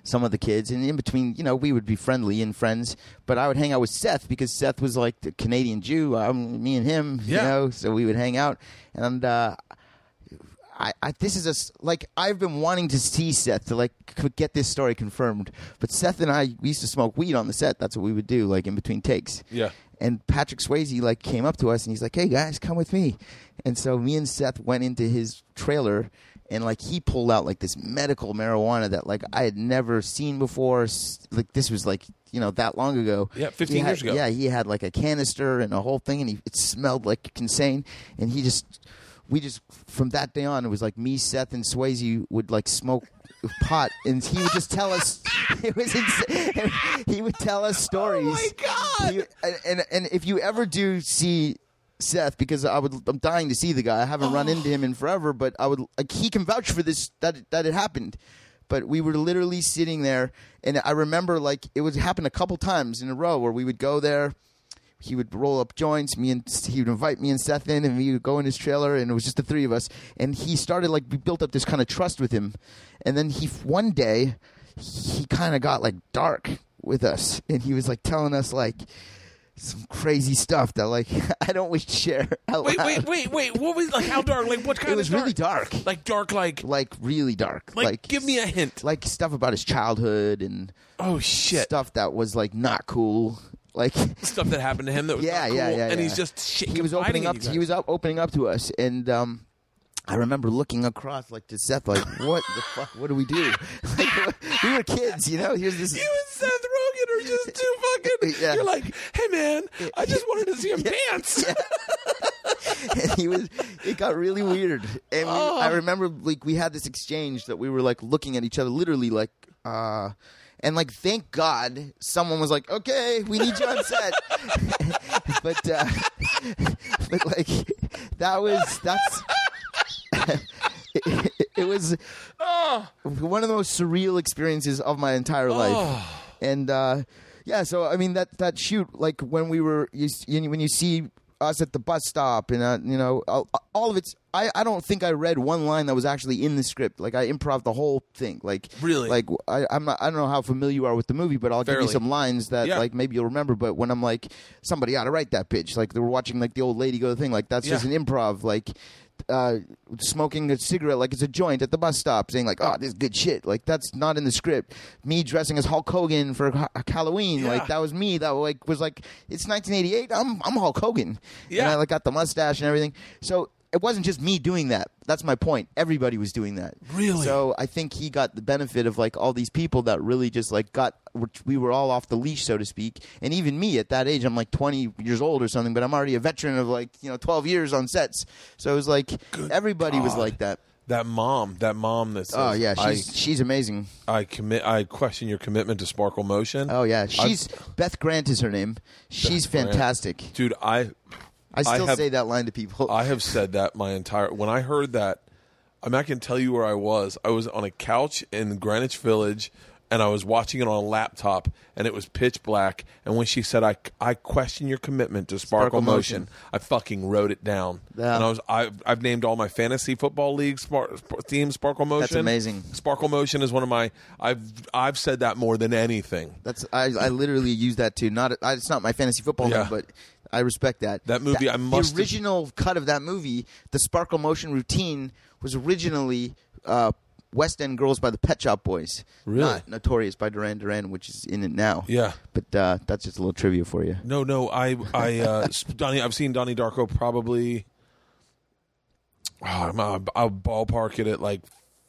some of the kids, and in between, you know, we would be friendly and friends. But I would hang out with Seth because Seth was like the Canadian Jew. Um, me and him, you know, so we would hang out. And uh, I, I, this is a like I've been wanting to see Seth to like get this story confirmed. But Seth and I we used to smoke weed on the set. That's what we would do, like in between takes. Yeah. And Patrick Swayze like came up to us and he's like, "Hey guys, come with me." And so me and Seth went into his trailer and like he pulled out like this medical marijuana that like I had never seen before. Like this was like you know that long ago. Yeah, 15 had- years ago. Yeah, he had like a canister and a whole thing, and he, it smelled like insane. And he just, we just from that day on, it was like me, Seth, and Swayze would like smoke pot, and he would just tell us. It was insane. He would tell us stories. Oh my God! He- and, and and if you ever do see. Seth, because I would, I'm dying to see the guy. I haven't run oh. into him in forever, but I would like he can vouch for this that that it happened. But we were literally sitting there, and I remember like it would happen a couple times in a row where we would go there. He would roll up joints. Me and he would invite me and Seth in, and we would go in his trailer, and it was just the three of us. And he started like we built up this kind of trust with him, and then he one day he kind of got like dark with us, and he was like telling us like some crazy stuff that like I don't wish to share. Out Wait, loud. wait, wait, wait. What was like? How dark? Like what kind It was of dark? really dark. Like dark, like like really dark. like. give me a hint. like stuff about his childhood and oh shit! stuff that was like not cool. Like Stuff that happened to him that was yeah, not yeah, cool, yeah. and yeah. he's just shit. he was opening up. you He was up opening up to us, and um, I remember looking across like to Seth, like, "What the fuck? What do we do?" Like, we were kids, you know. Here's this. You and Seth Rogen are just too fucking. Yeah. You're like, hey man, I just wanted to see him dance. and he was it got really weird and we, Oh. i remember like we had this exchange that we were like looking at each other literally like uh and like thank god someone was like okay we need you on set but uh but like that was that's it, it was Oh. one of the most surreal experiences of my entire life. And uh, yeah, so I mean that that shoot, like when we were, you, when you see us at the bus stop, and uh, you know, all, all of it's. I, I don't think I read one line that was actually in the script. Like I improv the whole thing. Like Really? like I, I'm not. I don't know how familiar you are with the movie, but I'll give you some lines that Yeah. like maybe you'll remember. But when I'm like, somebody ought to write that bitch. Like they were watching like the old lady go the thing. Like that's just an improv. Like uh, smoking a cigarette like it's a joint at the bus stop, saying like, "Oh, this is good shit." Like that's not in the script. Me dressing as Hulk Hogan for Ha- Halloween, Yeah. like that was me. That like was like it's 1988. I'm I'm Hulk Hogan. Yeah. and I like got the mustache and everything. So it wasn't just me doing that. That's my point. Everybody was doing that. Really? So I think he got the benefit of like all these people that really just like got. We were all off the leash, so to speak. And even me at that age, I'm like 20 years old or something, but I'm already a veteran of like you know 12 years on sets. So it was like everybody was like that. That mom, that mom that oh, says, Oh yeah, I, she's she's amazing. I commit. I question your commitment to Sparkle Motion. Oh yeah, she's Beth Grant is her name. She's Grant. fantastic. dude. I I still have- say that line to people. I have said that my entire. When I heard that, I mean, I can tell you where I was. I was on a couch in Greenwich Village, and I was watching it on a laptop, and it was pitch black. And when she said, "I, I question your commitment to Sparkle, Sparkle Motion," Motion. I fucking wrote it down. Yeah. And I was, I, I've named all my fantasy football league spar, spar, theme Sparkle Motion. That's amazing. Sparkle Motion is one of my. I've, I've said that more than anything. That's I, I literally use that too. Not I, it's not my fantasy football Yeah. name, but I respect that. That movie, I must the original cut of that movie, the Sparkle Motion routine was originally uh, West End Girls by the Pet Shop Boys, Really? not Notorious by Duran Duran, which is in it now. Yeah. but uh, that's just a little trivia for you. No, no, I, I, uh, Donnie, I've seen Donnie Darko probably. Oh, I'm, I'll, I'll ballpark it at like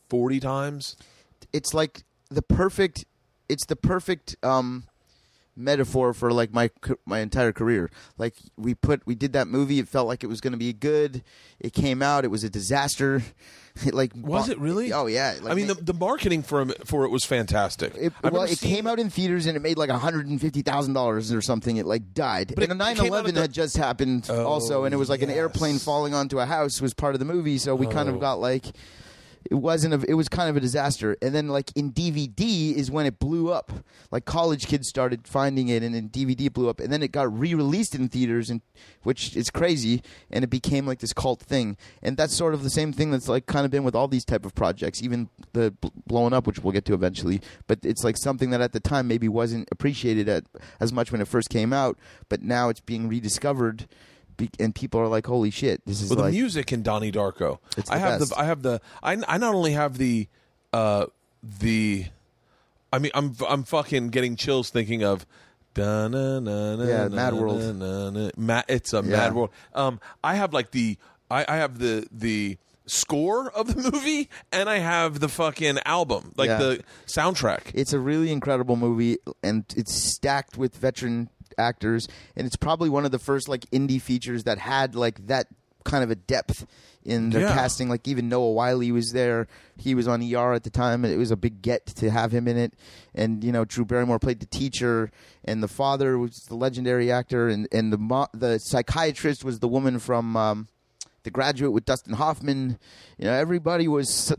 forty times. It's like the perfect. It's the perfect. Um, metaphor for like my my entire career. Like we put we did that movie. It felt like it was going to be good. It came out. It was a disaster. It, like Was it really? Oh yeah. Like, I mean, the, the marketing for for it was fantastic. It, well, it seen- came out in theaters and it made like hundred and fifty thousand dollars or something. It like died. But and the came 9-11 of the- had just happened Oh, also, and it was like an airplane falling onto a house was part of the movie. So we kind Oh. of got like it wasn't a, it was kind of a disaster. And then like in DVD is when it blew up. Like college kids started finding it, and then DVD blew up, and then it got re-released in theaters, and which is crazy, and it became like this cult thing. And that's sort of the same thing that's like kind of been with all these type of projects, even the bl- blowing up, which we'll get to eventually. But it's like something that at the time maybe wasn't appreciated at, as much when it first came out, but now it's being rediscovered. Be- And people are like, "Holy shit! This is Well, like the music in Donnie Darko. It's I the have best. the I have the I, I not only have the uh the I mean I'm I'm fucking getting chills thinking of Yeah, Mad World. na na. Ma- it's a mad world. Um I have like the I, I have the the score of the movie and I have the fucking album like Yeah. the soundtrack. It's a really incredible movie, and it's stacked with veteran actors, and it's probably one of the first like indie features that had like that kind of a depth in the Yeah. casting. Like even Noah Wyle was there; he was on ER at the time, and it was a big get to have him in it. And you know, Drew Barrymore played the teacher, and the father was the legendary actor, and and the mo- the psychiatrist was the woman from. Um, the graduate with Dustin Hoffman, you know, everybody was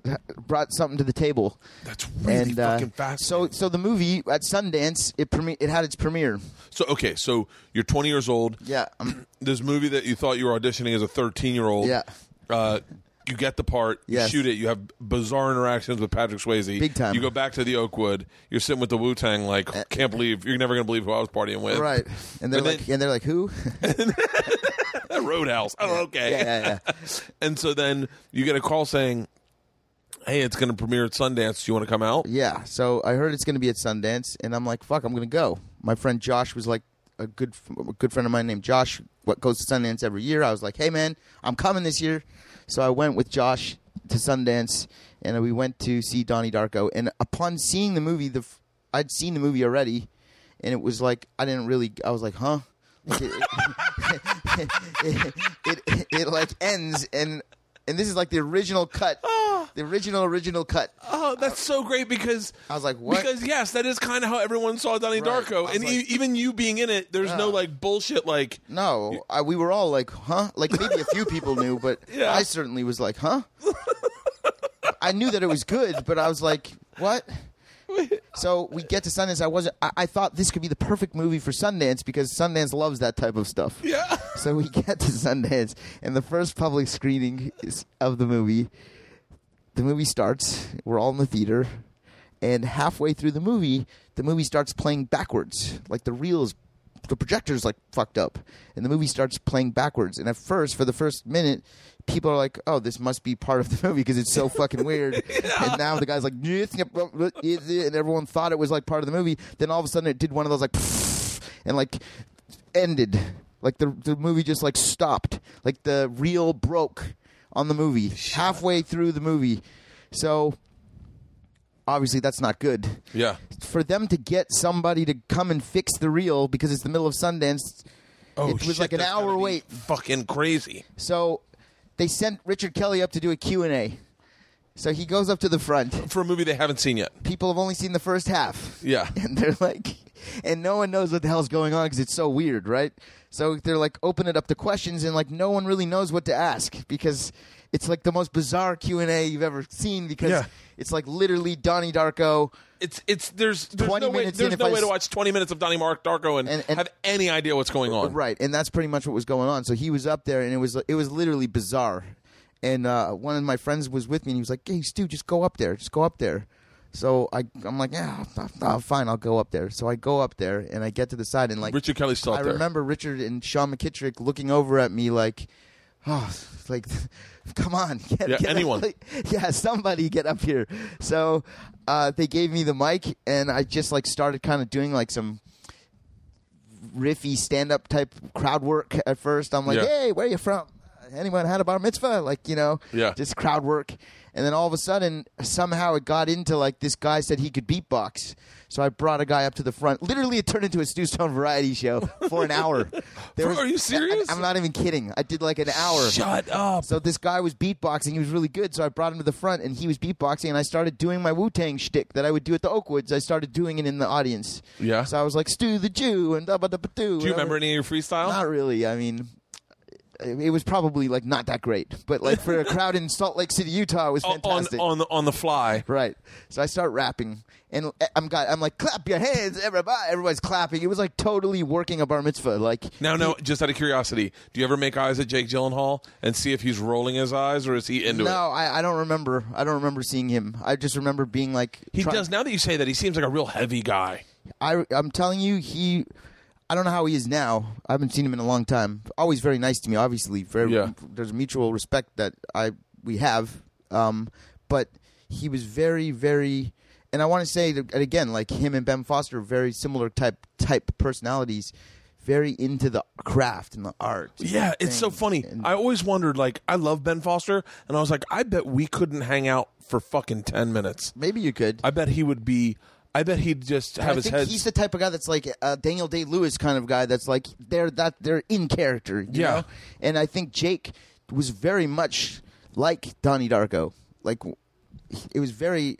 brought something to the table That's really and uh, fucking fascinating. so so the movie at Sundance it premi- it had its premiere. So okay, so you're 20 years old. Yeah, um, This movie that you thought you were auditioning as a 13 year old. Yeah. Uh, you get the part, you Yes. shoot it, you have bizarre interactions with Patrick Swayze. Big time. Uh, You go back to the Oakwood, you're sitting with the Wu Tang, like, can't believe, you're never going to believe who I was partying with. right, and they're And like, then- and they're like, who? That Roadhouse. Oh, okay. yeah, yeah, yeah. And so then you get a call saying, hey, it's going to premiere at Sundance. Do you want to come out? Yeah, so I heard it's going to be at Sundance, and I'm like, "Fuck, I'm going to go." My friend Josh was like a good, a good friend of mine named Josh. What goes to Sundance every year? I was like, "Hey, man, I'm coming this year." So I went with Josh to Sundance, and we went to see Donnie Darko. And upon seeing the movie, the f- I'd seen the movie already, and it was like I didn't really. I was like, "Huh." Like, it, it, it, it, like ends and and this is like the original cut ah. the original original cut Oh, that's so great because I was like, what? Because yes, that is kind of how everyone saw Donnie Right. Darko, and like- e- even you being in it, there's no like bullshit. Like, No, I, we were all like, huh? Like maybe a few people knew, but Yeah. I certainly was like, huh? I knew that it was good, but I was like, what? So we get to Sundance. I wasn't. I, I thought this could be the perfect movie for Sundance because Sundance loves that type of stuff. yeah, So we get to Sundance, and the first public screening is of the movie, the movie starts. We're all in the theater, and halfway through the movie, the movie starts playing backwards. Like the reels, the projector's like fucked up, and the movie starts playing backwards. And at first, for the first minute, people are like, "Oh, this must be part of the movie because it's so fucking weird." And now the guy's like, and everyone thought it was like part of the movie. Then all of a sudden, it did one of those like, and like ended. Like the the movie just like stopped. Like the reel broke on the movie halfway through the movie. So obviously that's not good. yeah. For them to get somebody to come and fix the reel because it's the middle of Sundance, Oh, it was shit, like an hour wait. Fucking crazy. So they sent Richard Kelly up to do a Q&A. So he goes up to the front. for a movie they haven't seen yet. People have only seen the first half. Yeah. And they're like, and no one knows what the hell's going on because it's so weird, right? So they're like, open it up to questions, and like no one really knows what to ask because it's like the most bizarre Q and A you've ever seen because Yeah. it's like literally Donnie Darko. It's it's there's there's 20 no way minutes in, there's if no I way to s- watch 20 minutes of Donnie Mark Darko and, And- and- have any idea what's going on. Right, and that's pretty much what was going on. So he was up there, and it was it was literally bizarre. And uh, one of my friends was with me, and he was like, "Hey, Stu, just go up there, just go up there." So I, I'm like, "Yeah, oh, fine, I'll go up there." So I go up there, and I get to the side, and like Richard Kelly's still up I there. remember Richard and Sean McKittrick looking over at me like, "Oh, like, come on, get, Yeah, get up- anyone. like, yeah, somebody get up here." So uh, they gave me the mic, and I just like started kind of doing like some riffy stand up type crowd work at first. I'm like, Yeah. hey, where are you from? Anyone had a bar mitzvah? Like, you know, Yeah. just crowd work. And then all of a sudden, somehow it got into like this guy said he could beatbox. So I brought a guy up to the front. Literally, it turned into a Stu Stone variety show for an hour. There Are you serious? I, am not even kidding. I did like an hour. Shut up. So this guy was beatboxing. He was really good. So I brought him to the front, and he was beatboxing. And I started doing my Wu Tang shtick that I would do at the Oakwoods. I started doing it in the audience. Yeah. So I was like Stu the Jew and da ba da ba doo. Do you remember any of your freestyle? Not really. I mean, it was probably like not that great, but like for a crowd in Salt Lake City, Utah, it was on fantastic. on the on the fly. Right. So I start rapping, and I'm got I'm like, clap your hands, everybody. Everybody's clapping. It was like totally working a bar mitzvah. Like Now, no, just out of curiosity, do you ever make eyes at Jake Gyllenhaal and see if he's rolling his eyes or is he into no, it? I, I don't remember. I don't remember seeing him. I just remember being like, He try- does. Now that you say that, he seems like a real heavy guy. I, I'm telling you, he. I don't know how he is now. I haven't seen him in a long time. Always very nice to me. Obviously, very, Yeah. there's mutual respect that I we have. Um, but he was very, very, and I want to say that again, like him and Ben Foster, very similar type type personalities. Very into the craft and the art. Yeah, it's so funny. And- I always wondered, like, I love Ben Foster, and I was like, I bet we couldn't hang out for fucking 10 minutes. maybe you could. I bet he would be, I bet he'd just have I his think head. he's the type of guy that's like a Daniel Day Lewis kind of guy. That's like they're that they're in character. You Yeah. know? and I think Jake was very much like Donnie Darko. Like it was very.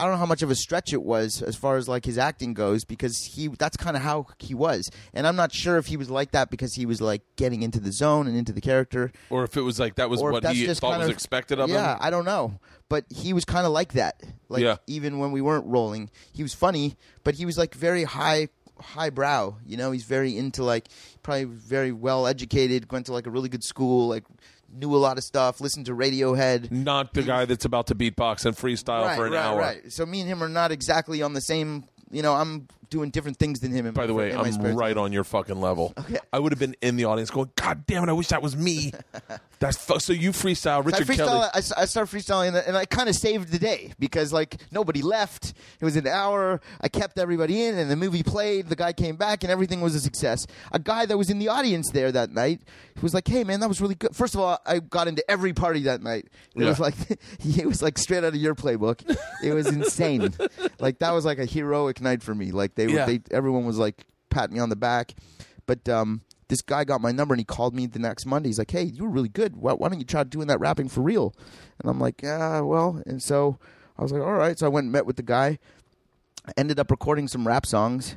I don't know how much of a stretch it was as far as like his acting goes because he that's kind of how he was and I'm not sure if he was like that because he was like getting into the zone and into the character or if it was like that was what he thought was of- expected of yeah, him. Yeah, I don't know, but he was kind of like that. Like Yeah. even when we weren't rolling, he was funny, but he was like very high high brow. You know, he's very into like probably very well educated, went to like a really good school, like knew a lot of stuff, listened to Radiohead. Not the guy that's about to beatbox and freestyle right, for an right, hour. right. So me and him are not exactly on the same. You know, I'm doing different things than him. By the way, I'm right on your fucking level. Okay. I would have been in the audience going, God damn it, I wish that was me. That's fu- so you freestyle, So I Richard freestyle. Kelly. I, s- I started freestyling, and, I kind of saved the day because like nobody left. It was an hour. I kept everybody in, and the movie played. The guy came back, and everything was a success. A guy that was in the audience there that night was like, "Hey, man, that was really good." First of all, I got into every party that night. It was like it was like straight out of your playbook. It was insane. like that was like a heroic night for me. Like they, were Yeah. they everyone was like patting me on the back, but um. This guy got my number and he called me the next Monday. He's like, "Hey, you were really good. Why, why don't you try doing that rapping for real?" And I'm like, "Yeah, well." And so I was like, "All right." So I went and met with the guy. I ended up recording some rap songs,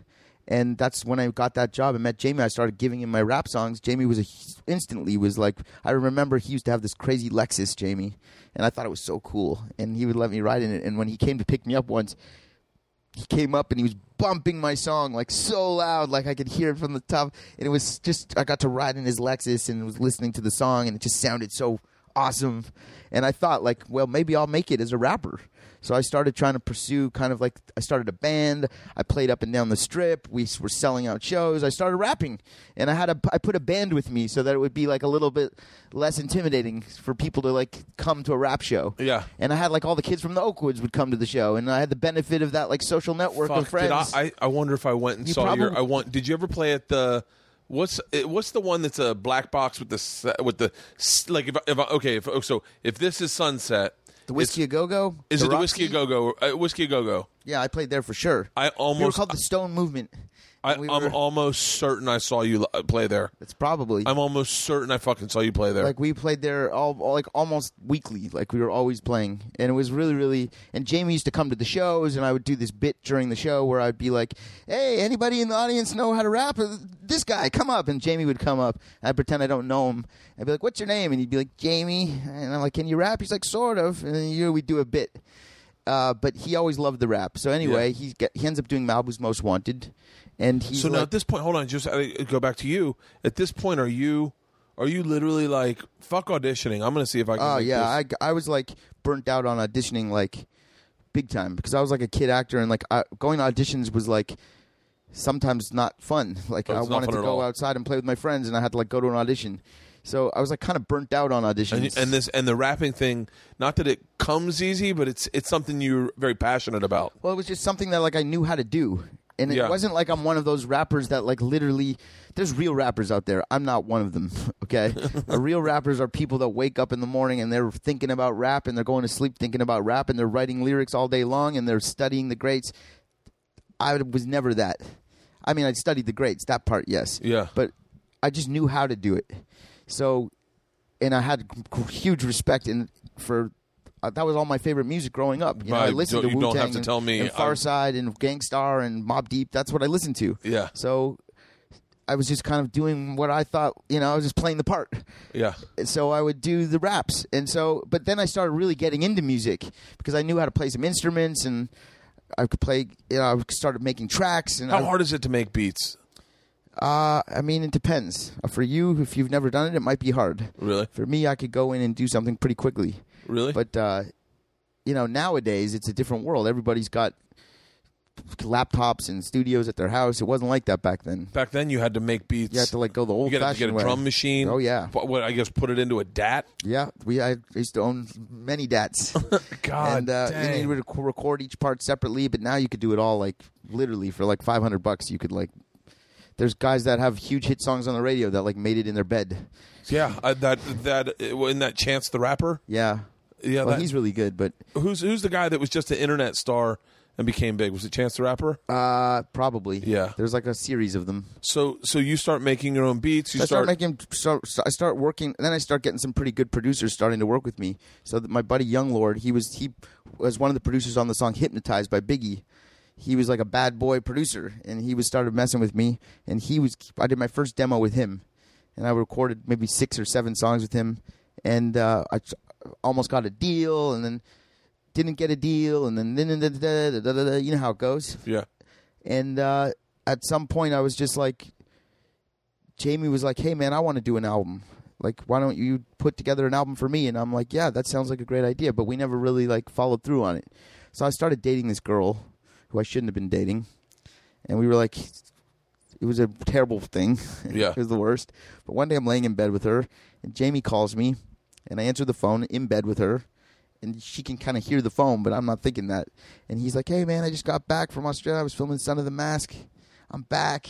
and that's when I got that job. I met Jamie. I started giving him my rap songs. Jamie was a, instantly was like, I remember he used to have this crazy Lexus, Jamie, and I thought it was so cool. And he would let me ride in it. And when he came to pick me up once, he came up and he was bumping my song like so loud, like I could hear it from the top. And it was just I got to ride in his Lexus and was listening to the song, and it just sounded so awesome. And I thought like, well, maybe I'll make it as a rapper. So I started trying to pursue kind of like I started a band. I played up and down the strip. We were selling out shows. I started rapping, and I had a I put a band with me so that it would be like a little bit less intimidating for people to like come to a rap show. Yeah. And I had like all the kids from the Oakwoods would come to the show, and I had the benefit of that like social network of friends. did I, I? I wonder if I went and You saw your. probably- I want. Did you ever play at the? What's it- what's the one that's a black box with the s- with the s- like if, I- if I, okay if oh, so if this is Sunset the whiskey a go go. is it the whiskey a go go uh, whiskey a go go Yeah, I played there for sure. I we were almost- called the Stone Movement. I, we I'm were- almost certain I saw you li- play there. It's probably. I'm almost certain I fucking saw you play there. Like we played there all, all like almost weekly. Like we were always playing. And it was really really and jamie used to come to the shows and i would do this bit during the show where i'd be like hey anybody in the audience know how to rap? Uh, this guy come up. And jamie would come up. I'd pretend i don't know him. I'd be like what's your name? And he'd be like jamie. And i'm like can you rap? He's like sort of. And then you know, we'd do a bit. Uh, but he always loved the rap. So anyway, he get, he ends up doing Malibu's Most Wanted, and he's so now like, at this point hold on just go back to you at this point are you are you literally like fuck auditioning I'm gonna see if I can Oh yeah, this. I, I was like burnt out on auditioning like big time because I was like a kid actor and like I, going to auditions was like sometimes not fun. Like Oh, I wanted to go outside and play with my friends and I had to like go to an audition. So I was like kind of burnt out on auditions. and, and this and the rapping thing not that it comes easy but it's it's something you're very passionate about well, it was just something that like I knew how to do. And it Yeah. wasn't like I'm one of those rappers that like literally there's real rappers out there. I'm not one of them, okay? the uh, real rappers are people that wake up in the morning and they're thinking about rap and they're going to sleep thinking about rap and they're writing lyrics all day long and they're studying the greats. I was never that. I mean, I studied the greats, that part, yes. Yeah. But I just knew how to do it. So, and I had huge respect in for. Uh, that was all my favorite music growing up. You know, I Right. listened Don't- to you don't Wu have Tang to and, tell me. and I- Pharcyde and Gang Starr and Mobb Deep. That's what I listened to. Yeah. So, I was just kind of doing what I thought. You know, I was just playing the part yeah so I would do the raps, and so but then I started really getting into music because I knew how to play some instruments, and I could play. You know, I started making tracks, and how I, hard is it to make beats Uh, I mean, it depends. For you, if you've never done it, it might be hard. really For me, I could go in and do something pretty quickly. Really But uh, you know, nowadays it's a different world. Everybody's got laptops and studios at their house. It wasn't like that back then. back then you had to make beats You had to like go the old. you got to get a way. drum machine Oh yeah, what, what i guess put it into a dat yeah. We I used to own many DATs. god and uh, dang. you need to record each part separately. But now you could do it all like literally for like five hundred bucks. You could like. There's guys that have huge hit songs on the radio that like made it in their bed. yeah uh, that that uh, in that chance the rapper Yeah, yeah well, that- he's really good, but who's who's the guy that was just an internet star and became big was it chance the rapper uh, probably Yeah. There's like a series of them. so so you start making your own beats you So start start, making. So, so I start working, then I start getting some pretty good producers starting to work with me. So that my buddy Young Lord, he was he was one of the producers on the song "Hypnotized" by Biggie. He was like a bad boy producer, and he was started messing with me. And he was. I did my first demo with him, and I recorded maybe six or seven songs with him, and uh, I almost got a deal, and then didn't get a deal, and then then- then- then- then- you know how it goes. yeah And uh, at some point, I was just like, Jamie was like, "Hey, man, I want to do an album." like why don't you put together an album for me and i'm like yeah that sounds like a great idea but we never really like followed through on it so i started dating this girl who i shouldn't have been dating and we were like it was a terrible thing Yeah. it was the worst but one day i'm laying in bed with her and jamie calls me and i answer the phone in bed with her and she can kind of hear the phone but i'm not thinking that and he's like hey man i just got back from australia i was filming son of the mask I'm back.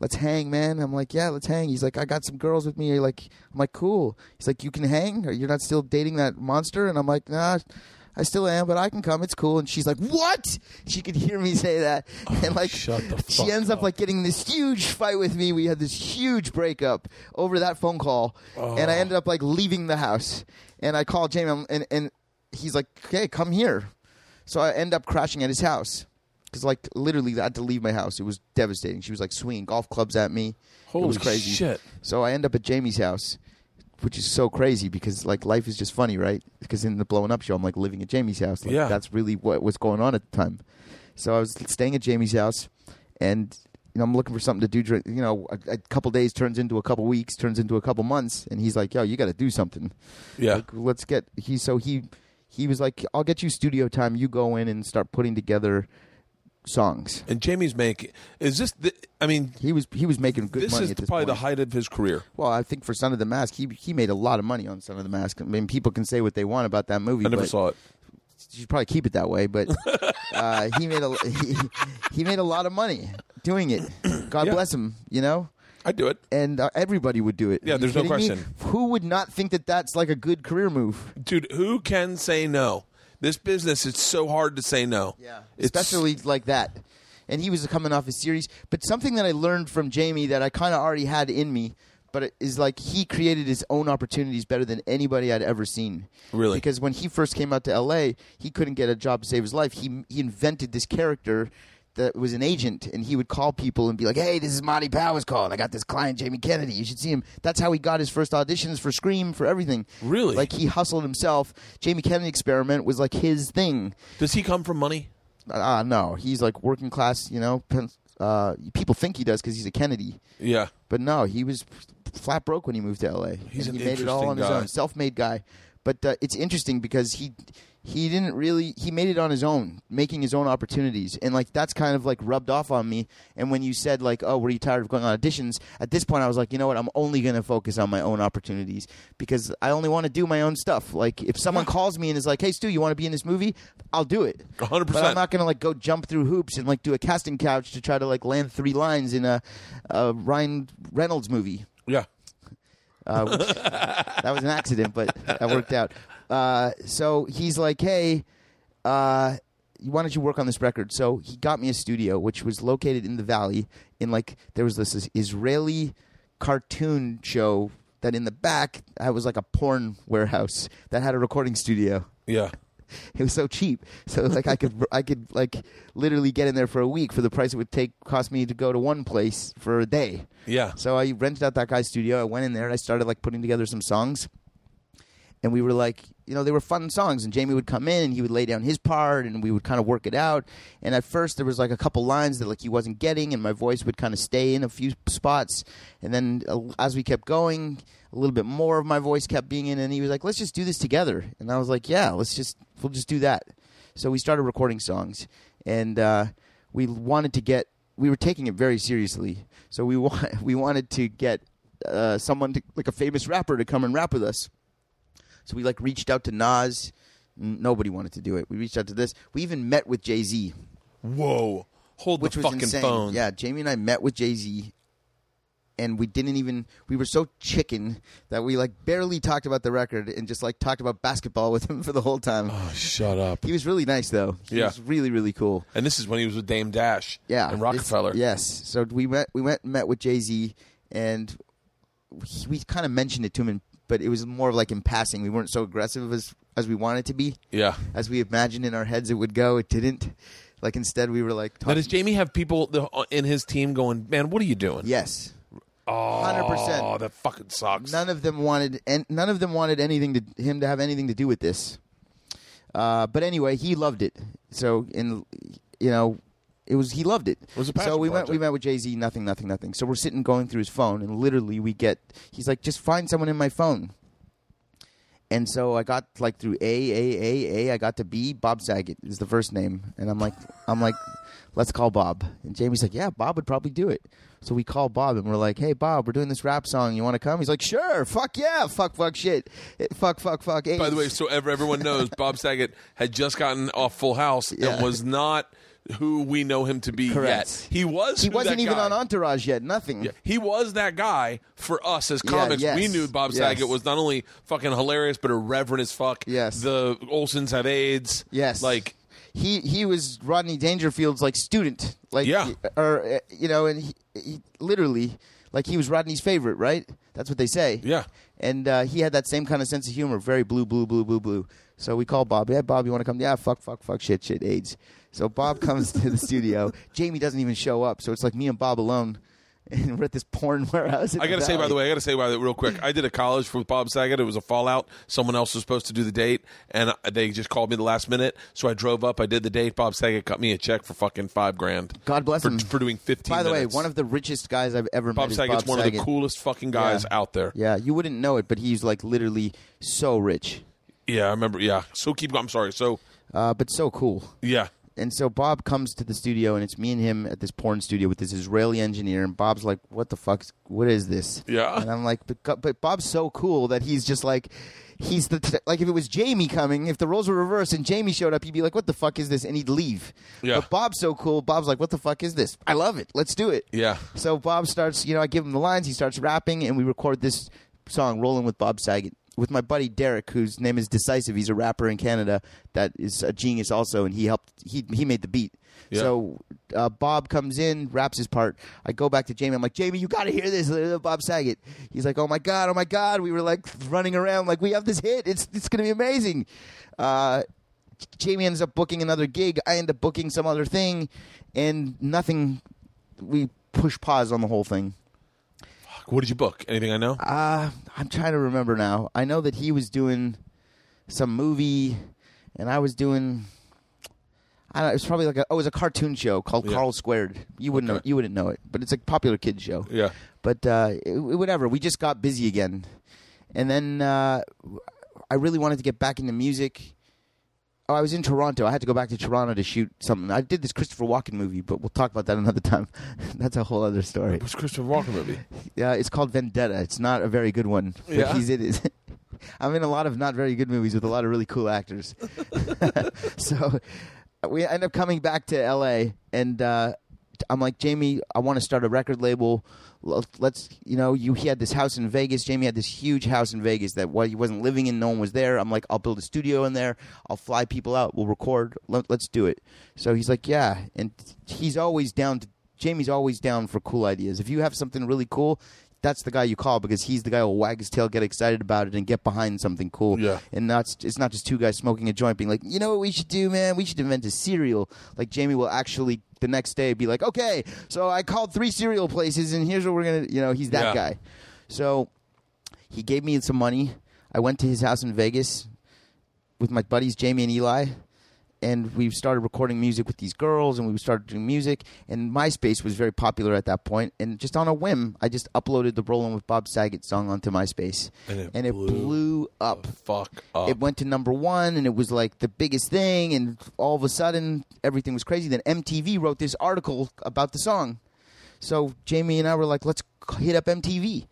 Let's hang, man. I'm like, yeah, let's hang. He's like, I got some girls with me. You're like, I'm like, cool. He's like, you can hang, or you're not still dating that monster? And I'm like, nah, I still am, but I can come. It's cool. And she's like, what? She could hear me say that, oh, and like, she ends up up. like getting this huge fight with me. We had this huge breakup over that phone call, and I oh. ended up like leaving the house. And I called Jamie, and and he's like, okay, come here. So I end up crashing at his house. Because like literally, I had to leave my house. It was devastating. She was like swinging golf clubs at me. it Holy was crazy. shit. So I end up at Jamie's house, which is so crazy because like life is just funny, right? Because in the blowing up show, I'm like living at Jamie's house. Like, Yeah. that's really what was going on at the time. So I was staying at Jamie's house, and you know I'm looking for something to do. You know, a, a couple days turns into a couple weeks, turns into a couple months, and he's like, "Yo, you got to do something." Yeah. Like, let's get he. So he he was like, "I'll get you studio time. You go in and start putting together songs." And Jamie's making is this? The, I mean, He was he was making good money. this money is at this probably point. the height of his career. Well, I think for Son of the Mask, he he made a lot of money on Son of the Mask. I mean, people can say what they want about that movie. I never saw it. You should probably keep it that way. But uh, he made a he, he made a lot of money doing it. God Yeah. bless him. You know. I'd do it, And uh, everybody would do it. Yeah, there's no kidding me? question. Who would not think that that's like a good career move? dude. Who can say no? This business, it's so hard to say no. It's- especially like that. And he was coming off a series. But something that I learned from Jamie that I kind of already had in me, but it is like he created his own opportunities better than anybody I'd ever seen. Really? Because when he first came out to L.A., he couldn't get a job to save his life. He he invented this character that was an agent, and he would call people and be like, "Hey, this is Monty Powers calling. I got this client, Jamie Kennedy. You should see him." That's how he got his first auditions for Scream, for everything. Really? Like he hustled himself. Jamie Kennedy experiment was like his thing. Does he come from money? Uh, no, he's like working class. You know, pen- uh, people think he does because he's a Kennedy, Yeah. but no, he was flat broke when he moved to L.A. He's and an he made it all on his guy. own, self-made guy. But uh, it's interesting because he he didn't really he made it on his own, making his own opportunities, and like that's kind of like rubbed off on me. And when you said like, "Oh, were you tired of going on auditions?" At this point, I was like, you know what? I'm only going to focus on my own opportunities because I only want to do my own stuff. Like if someone calls me and is like, "Hey, Stu, you want to be in this movie?" I'll do it. 100%. But I'm not going to like go jump through hoops and like do a casting couch to try to like land three lines in a, a Ryan Reynolds movie. Yeah. Uh, that was an accident, but that worked out. Uh, so he's like, "Hey, uh, why don't you work on this record?" So he got me a studio, which was located in the valley. In like there was this Israeli cartoon show that in the back I was like a porn warehouse that had a recording studio. Yeah. It was so cheap, so like I could I could like literally get in there for a week for the price it would take cost me to go to one place for a day. Yeah. So I rented out that guy's studio. I went in there and I started like putting together some songs. And we were like, you know, they were fun songs. And Jamie would come in and he would lay down his part and we would kind of work it out. And at first there was like a couple lines that like he wasn't getting and my voice would kind of stay in a few spots. And then uh, as we kept going, a little bit more of my voice kept being in and he was like, let's just do this together. And I was like, yeah, let's just, we'll just do that. So we started recording songs and uh, we wanted to get we were taking it very seriously. So we wa- we wanted to get uh, someone to, like a famous rapper to come and rap with us. So we like reached out to Nas. Nobody wanted to do it. We reached out to this. We even met with Jay Z, Whoa. Hold which the was fucking insane. phone. Yeah, Jamie and I met with Jay Z, and we didn't even. We were so chicken that we like barely talked about the record and just like talked about basketball with him for the whole time. Oh, shut up. He was really nice though. He Yeah. was really really cool. And this is when he was with Dame Dash. yeah, And Rockefeller. Yes. So we met we went and met with Jay Z, and we, we kind of mentioned it to him, in, but it was more of like in passing. We weren't so aggressive as as we wanted to be, Yeah. as we imagined in our heads it would go. It didn't. Like instead, we were like, Now, does Jamie have people in his team going, man, what are you doing? yes, Oh, 100%. Oh, that fucking sucks. none of them wanted, and none of them wanted anything to him to have anything to do with this. Uh, but anyway, he loved it. So in you know, it was he loved it. was a passion so we went we met with Jay Z. Nothing, nothing, nothing. So we're sitting going through his phone, and literally we get. He's like, just find someone in my phone. And so I got like through A A A A. I got to B. Bob Saget is the first name, and I'm like, I'm like, let's call Bob. And Jamie's like, yeah, Bob would probably do it. So we call Bob, and we're like, hey, Bob, we're doing this rap song. You want to come? He's like, sure. Fuck yeah. Fuck fuck shit. Eh, Fuck fuck fuck. By the way, so ever, everyone knows Bob Saget had just gotten off Full House Yeah. and was not who we know him to be Correct. yet. He was. he who wasn't that even guy- on Entourage yet. Nothing. Yeah, he was that guy for us as Yeah, comics. yes, We knew Bob yes. Saget was not only fucking hilarious, but irreverent as fuck. Yes. the Olsens have AIDS. Yes. like he he was Rodney Dangerfield's like student, like Yeah. or uh, you know, and he, he literally like he was Rodney's favorite, right? That's what they say. Yeah. and uh, he had that same kind of sense of humor, very blue, blue, blue, blue, blue. So we call Bob. Yeah, Bob, you want to come? Yeah, fuck, fuck, fuck, shit, shit, AIDS. So Bob comes to the studio. Jamie doesn't even show up, so it's like me and Bob alone, and we're at this porn warehouse. I got to say, by the way, I got to say, by the way, real quick, I did a college for Bob Saget. It was a fallout. Someone else was supposed to do the date, and they just called me the last minute. So I drove up. I did the date. Bob Saget cut me a check for fucking five grand. God bless for, him. for doing fifteen. By the way, one of the richest guys I've ever Bob met. Saget's Bob one of the coolest fucking guys Yeah. out there. Yeah, you wouldn't know it, but he's like literally so rich, Yeah, I remember. Yeah. So keep. I'm sorry. So uh, but so cool. yeah. And so Bob comes to the studio, and it's me and him at this porn studio with this Israeli engineer. And Bob's like, "What the fuck? What is this?" Yeah. And I'm like, "But, but Bob's so cool that he's just like, he's the t- like if it was Jamie coming, if the roles were reversed and Jamie showed up, he'd be like, "What the fuck is this?" And he'd leave. Yeah. But Bob's so cool. Bob's like, "What the fuck is this? I love it. Let's do it." Yeah. So Bob starts, you know, I give him the lines. He starts rapping, and we record this song, "Rolling with Bob Saget." With my buddy Derek, whose name is Decisive, he's a rapper in Canada that is a genius also, and he helped. He he made the beat. Yeah. So uh, Bob comes in, raps his part. I go back to Jamie. I'm like, Jamie, you got to hear this, Bob Saget. He's like, Oh my god, oh my god. We were like running around like we have this hit. It's it's gonna be amazing. Uh, Jamie ends up booking another gig. I end up booking some other thing, and nothing. We push pause on the whole thing. What did you book? Anything I know? Uh, I'm trying to remember now. I know that he was doing some movie, and I was doing. I don't know, it was probably like a oh, it was a cartoon show called Yeah. Carl Squared. You wouldn't know Okay. you wouldn't know it, but it's a popular kids show. Yeah. But uh, it- whatever, we just got busy again, and then uh, I really wanted to get back into music. Oh, I was in Toronto. I had to go back to Toronto to shoot something. I did this Christopher Walken movie, but we'll talk about that another time. That's a whole other story. Was Christopher Walken movie. Yeah, it's called Vendetta. It's not a very good one. But Yeah? he's in it. I'm in a lot of not very good movies with a lot of really cool actors. so we end up coming back to LA, and uh, I'm like, Jamie, I want to start a record label. Let's, you know, you he had this house in Vegas. Jamie had this huge house in Vegas that what he wasn't living in, no one was there. I'm like, I'll build a studio in there. I'll fly people out. We'll record. Let, let's do it. So he's like, yeah, and he's always down to. Jamie's always down for cool ideas. If you have something really cool, that's the guy you call because he's the guy who'll wag his tail, get excited about it, and get behind something cool. Yeah. And not it's not just two guys smoking a joint, being like, you know what we should do, man? We should invent a cereal. Like Jamie will actually the next day be like, okay, so I called three cereal places, and here's what we're gonna, you know, he's that Yeah. guy. So he gave me some money. I went to his house in Vegas with my buddies Jamie and Eli, and we started recording music with these girls, and we started doing music. And MySpace was very popular at that point. And just on a whim, I just uploaded the "Rolling with Bob Saget" song onto MySpace, And it blew blew up. Fuck up. It went to number one, and it was like the biggest thing. And all of a sudden, everything was crazy. Then MTV wrote this article about the song. So Jamie and I were like, let's hit up MTV.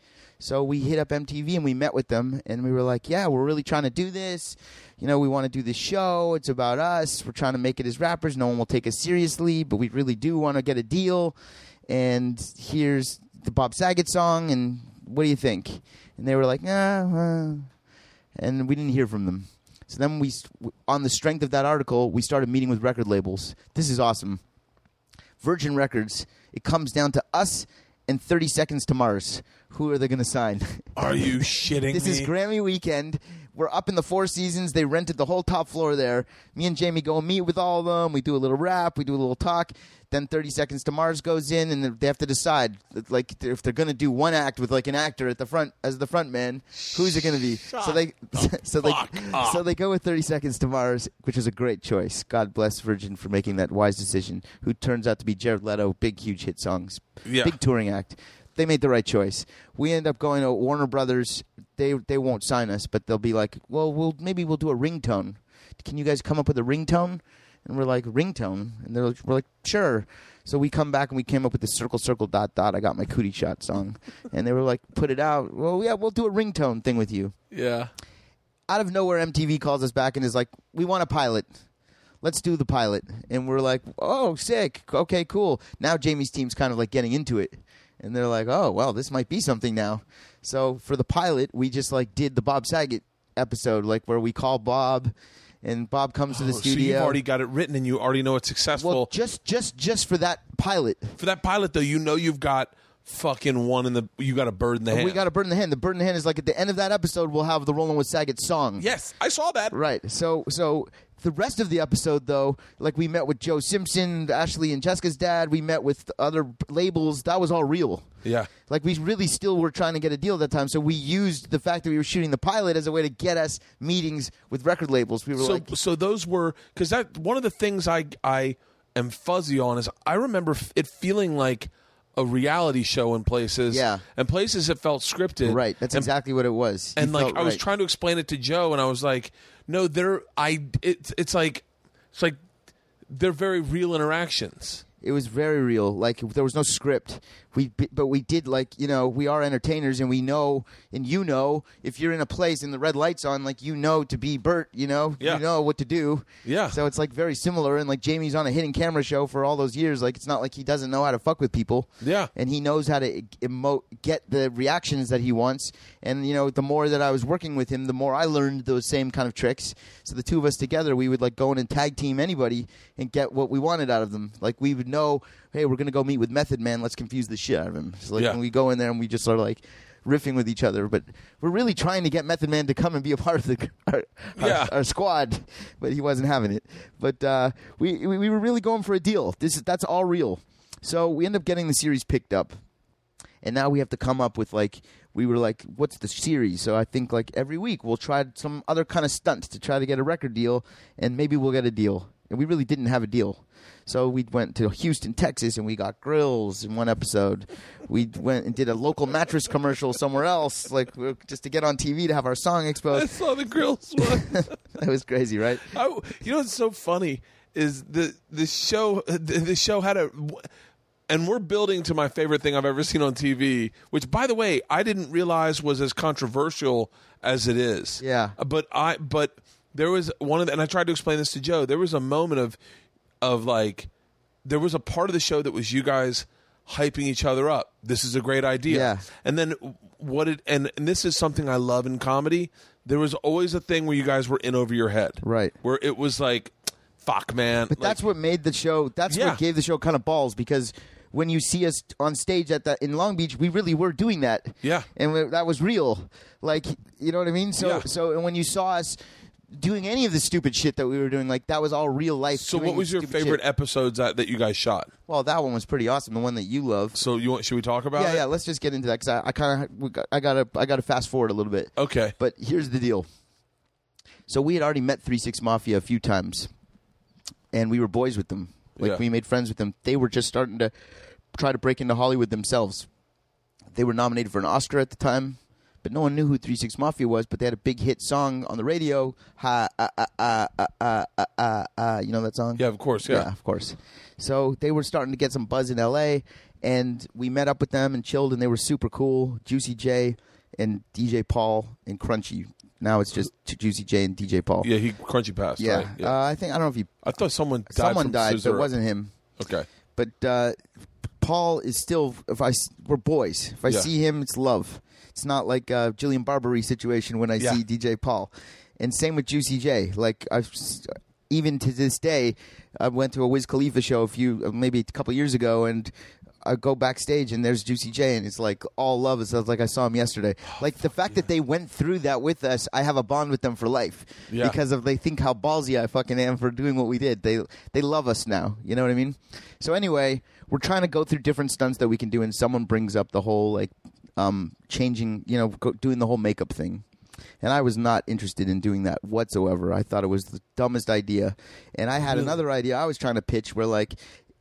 So we hit up MTV and we met with them, and we were like, yeah, we're really trying to do this. You know, we want to do this show. It's about us. We're trying to make it as rappers. No one will take us seriously, but we really do want to get a deal. And here's the Bob Saget song, and what do you think? And they were like, nah. uh," and we didn't hear from them. So then we, on the strength of that article, we started meeting with record labels. This is awesome. Virgin Records. It comes down to us and 30 Seconds to Mars. Who are they going to sign? Are you shitting this me? is Grammy weekend. we're up in the Four Seasons. They rented the whole top floor there. Me and Jamie go and meet with all of them. We do a little rap. We do a little talk. Then 30 Seconds to Mars goes in, and they have to decide, like, if they're going to do one act with like an actor at the front as the front man, who's it going to be? so they, so they, so they go with 30 Seconds to Mars, which is a great choice. God bless Virgin for making that wise decision. Who turns out to be Jared Leto, big huge hit songs, Yeah. big touring act. They made the right choice. We end up going to Warner Brothers. They they won't sign us, but they'll be like, well, we'll maybe we'll do a ringtone. Can you guys come up with a ringtone? And we're like, ringtone, and they're like, we're like, sure. So we come back and we came up with the circle circle dot dot. I got my cootie shot song, and they were like, put it out. Well, yeah, we'll do a ringtone thing with you Yeah. out of nowhere, MTV calls us back and is like, "We want a pilot. Let's do the pilot." And we're like, "Oh, sick. Okay, cool." Now Jamie's team's kind of like getting into it, and they're like, "Oh, well, this might be something now." So for the pilot, we just like did the Bob Saget episode, like where we call Bob, and Bob comes to the Oh, studio. So you've already got it written and you already know it's successful. well, just just just for that pilot, For that pilot, though, you know you've got fucking one in the. You got a bird in the hand. we got a bird in the hand. The bird in the hand is like at the end of that episode, we'll have the Rolling with Saget song. Yes, I saw that. Right. So so the rest of the episode though, like we met with Joe Simpson, Ashley and Jessica's dad, we met with other labels, that was all real. Yeah. Like we really still were trying to get a deal at that time, so we used the fact that we were shooting the pilot as a way to get us meetings with record labels. We were So, like so those were because that one of the things I I am fuzzy on is I remember it feeling like a reality show in places. Yeah. and places it felt scripted. Right, that's and, exactly what it was. You And like I was right. trying to explain it to Joe, and I was like, "No, they're I. It's it's like it's like they're very real interactions." It was very real. Like there was no script. We but we did like you know we are entertainers and we know and you know if you're in a place and the red lights on like you know to be Bert you know Yeah. you know what to do. Yeah. So it's like very similar and like Jamie's on a hidden camera show for all those years. Like it's not like he doesn't know how to fuck with people. Yeah. And he knows how to emote get the reactions that he wants. And you know the more that I was working with him, the more I learned those same kind of tricks. So the two of us together, we would like go in and tag team anybody and get what we wanted out of them. Like we would know, hey, we're gonna go meet with Method Man. Let's confuse the shit out of him. So like Yeah. when we go in there and we just sort of like riffing with each other, but we're really trying to get Method Man to come and be a part of the our, our, Yeah. our squad, but he wasn't having it. But uh, we, we we were really going for a deal. This is that's all real. So we end up getting the series picked up, and now we have to come up with like we were like, what's the series? So I think like every week we'll try some other kind of stunt to try to get a record deal, and maybe we'll get a deal. And we really didn't have a deal. So we went to Houston, Texas, and we got grills in one episode. We went and did a local mattress commercial somewhere else, like just to get on TV to have our song exposed. I saw the grills one. that was crazy, right? I, you know what's so funny is the the show the, the show had a and we're building to my favorite thing I've ever seen on TV, which by the way I didn't realize was as controversial as it is. Yeah. but I but there was one of the, and I tried to explain this to Joe. There was a moment of of like there was a part of the show that was you guys hyping each other up. This is a great idea. Yeah. And then what it and, and this is something I love in comedy. There was always a thing where you guys were in over your head. Right. Where it was like, fuck man. But that's what made the show. That's Yeah. what gave the show kind of balls because when you see us on stage at that in Long Beach, we really were doing that. Yeah. and we, that was real. Like you know what I mean. So Yeah. so and when you saw us doing any of the stupid shit that we were doing, like that was all real life. So what was your favorite shit. episodes that, that you guys shot? well, that one was pretty awesome. The one that you love. So you want should we talk about Yeah, it? yeah. Let's just get into that because I, I kind of I got to I got to fast forward a little bit. Okay. But here's the deal. So we had already met Three Six Mafia a few times, and we were boys with them. Like Yeah. we made friends with them. They were just starting to try to break into Hollywood themselves. They were nominated for an Oscar at the time, but no one knew who Three Six Mafia was. But they had a big hit song on the radio. Ha, you know that song? Yeah, of course. Yeah. of course. So they were starting to get some buzz in L.A., and we met up with them and chilled, and they were super cool. Juicy J and DJ Paul and Crunchy. Now it's just Juicy J and DJ Paul. Yeah, he Crunchy passed. Yeah, right? yeah. Uh, I think I don't know if he. I thought someone died someone died, but it wasn't him. Okay, but uh, Paul is still. If I we're boys, if I yeah. see him, it's love. It's not like a Jillian Barberie situation when I Yeah. see DJ Paul. And same with Juicy J. Like I've even to this day, I went to a Wiz Khalifa show a few, uh, maybe a couple years ago, and I go backstage and there's Juicy J and it's like all love. It sounds like I saw him yesterday. like the fact that they went through that with us, I have a bond with them for life Yeah. because of they think how ballsy I fucking am for doing what we did. They they love us now. You know what I mean? So anyway, we're trying to go through different stunts that we can do, and someone brings up the whole like um, changing, you know, go, doing the whole makeup thing. And I was not interested in doing that whatsoever. I thought it was the dumbest idea. And I had another idea I was trying to pitch where like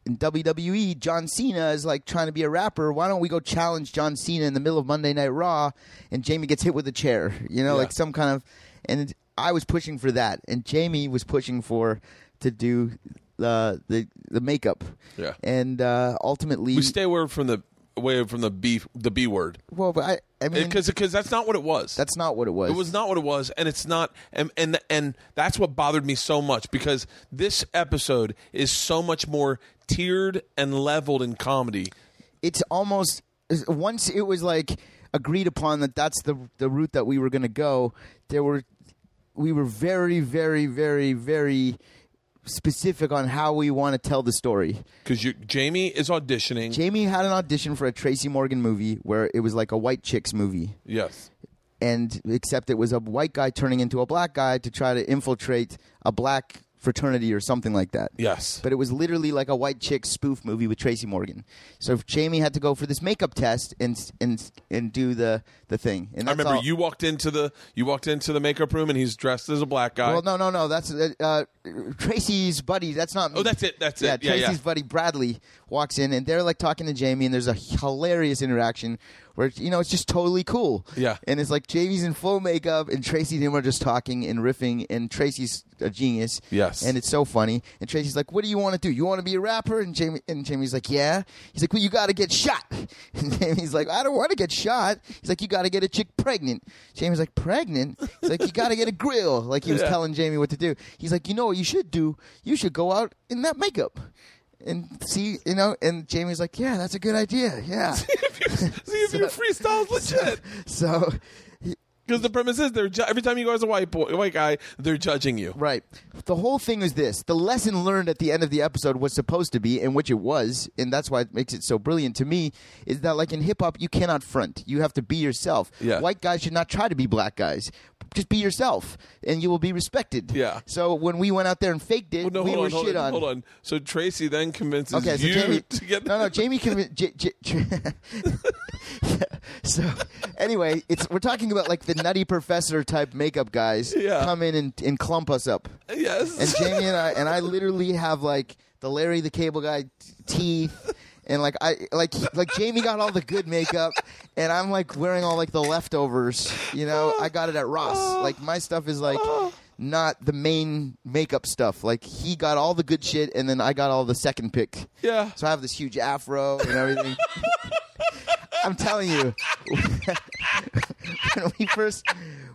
in WWE, John Cena is like trying to be a rapper. Why don't we go challenge John Cena in the middle of Monday Night Raw and Jamie gets hit with a chair? You know, Yeah. like some kind of. And I was pushing for that, and Jamie was pushing for to do the the the makeup. Yeah. And uh, ultimately, We stay away from the away from the B the B word well, but I I mean because because that's not what it was. that's not what it was. It was not what it was, and it's not, and and and that's what bothered me so much because this episode is so much more tiered and leveled in comedy. it's almost once it was like agreed upon that that's the the route that we were going to go there were we were very very very very specific on how we want to tell the story. Because Jamie is auditioning. jamie had an audition for a tracy morgan movie where it was like a white chicks movie. Yes, and except it was a white guy turning into a black guy to try to infiltrate a black fraternity or something like that yes, but it was literally like a white chick spoof movie with Tracy Morgan. So Jamie had to go for this makeup test and and and do the the thing. And I remember all- you walked into the you walked into the makeup room and he's dressed as a black guy. Well, no, no, no. That's uh, uh, Tracy's buddy. That's not me. Oh, that's it, that's yeah, it. Yeah, Tracy's yeah. buddy Bradley walks in, and they're like talking to Jamie, and there's a hilarious interaction where you know it's just totally cool. Yeah. and it's like Jamie's in full makeup, and Tracy and him are just talking and riffing, and Tracy's a genius. Yes. and it's so funny. And Tracy's like, "What do you want to do? You want to be a rapper?" And Jamie and Jamie's like, "Yeah." He's like, "Well, you got to get shot." And Jamie's like, "I don't want to get shot." He's like, "You got to get a chick pregnant." Jamie's like, "Pregnant?" He's like, "You got to get a grill." Like he was Yeah. telling Jamie what to do. He's like, "You know what you should do? You should go out in that makeup." And see, you know, and Jamie's like, "Yeah, that's a good idea." Yeah. See if your freestyle's legit. so, Because the premise is they're ju- every time you go as a white boy, white guy, they're judging you. Right. The whole thing is this. The lesson learned at the end of the episode was supposed to be, and which it was, and that's why it makes it so brilliant to me, is that like in hip hop, you cannot front. You have to be yourself. Yeah. White guys should not try to be black guys. Just be yourself, and you will be respected. Yeah. So when we went out there and faked it, Well, no, we were on, shit on, on. hold on. So Tracy then convinces Okay, so you Jamie, to get no, no, Jamie convinced. J- J- J- so anyway, it's we're talking about like the nutty professor type makeup guys Yeah. come in and, and clump us up. yes. and Jamie and I and I literally have like the Larry the Cable Guy t- teeth. And like I like like Jamie got all the good makeup, and I'm like wearing all like the leftovers. You know, I got it at Ross. Like my stuff is like not the main makeup stuff. Like he got all the good shit, and then I got all the second pick. Yeah. So I have this huge afro and everything. I'm telling you, when we first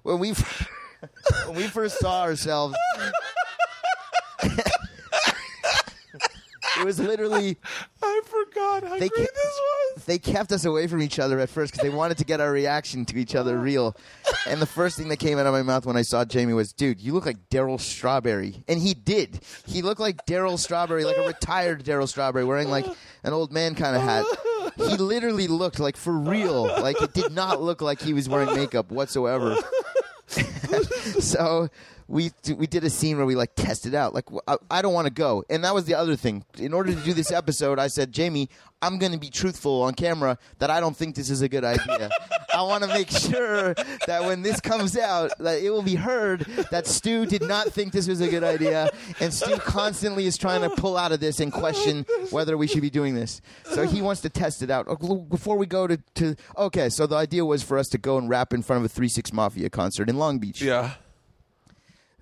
when we when we first saw ourselves, it was literally I forgot how They great this was. they kept us away from each other at first because they wanted to get our reaction to each other real. And the first thing that came out of my mouth when I saw Jamie was, "Dude, you look like Darryl Strawberry," and he did. He looked like Darryl Strawberry, like a retired Darryl Strawberry, wearing like an old man kind of hat. He literally looked like for real. Like it did not look like he was wearing makeup whatsoever. so we we did a scene where we like tested out like I, I don't want to go. And that was the other thing. In order to do this episode i said jamie i'm going to be truthful on camera that i don't think this is a good idea. I want to make sure that when this comes out that it will be heard that stu did not think this was a good idea and stu constantly is trying to pull out of this and question whether we should be doing this. So he wants to test it out. Oh, before we go to, to okay so the idea was for us to go and rap in front of a 3-6 mafia concert in long beach. Yeah.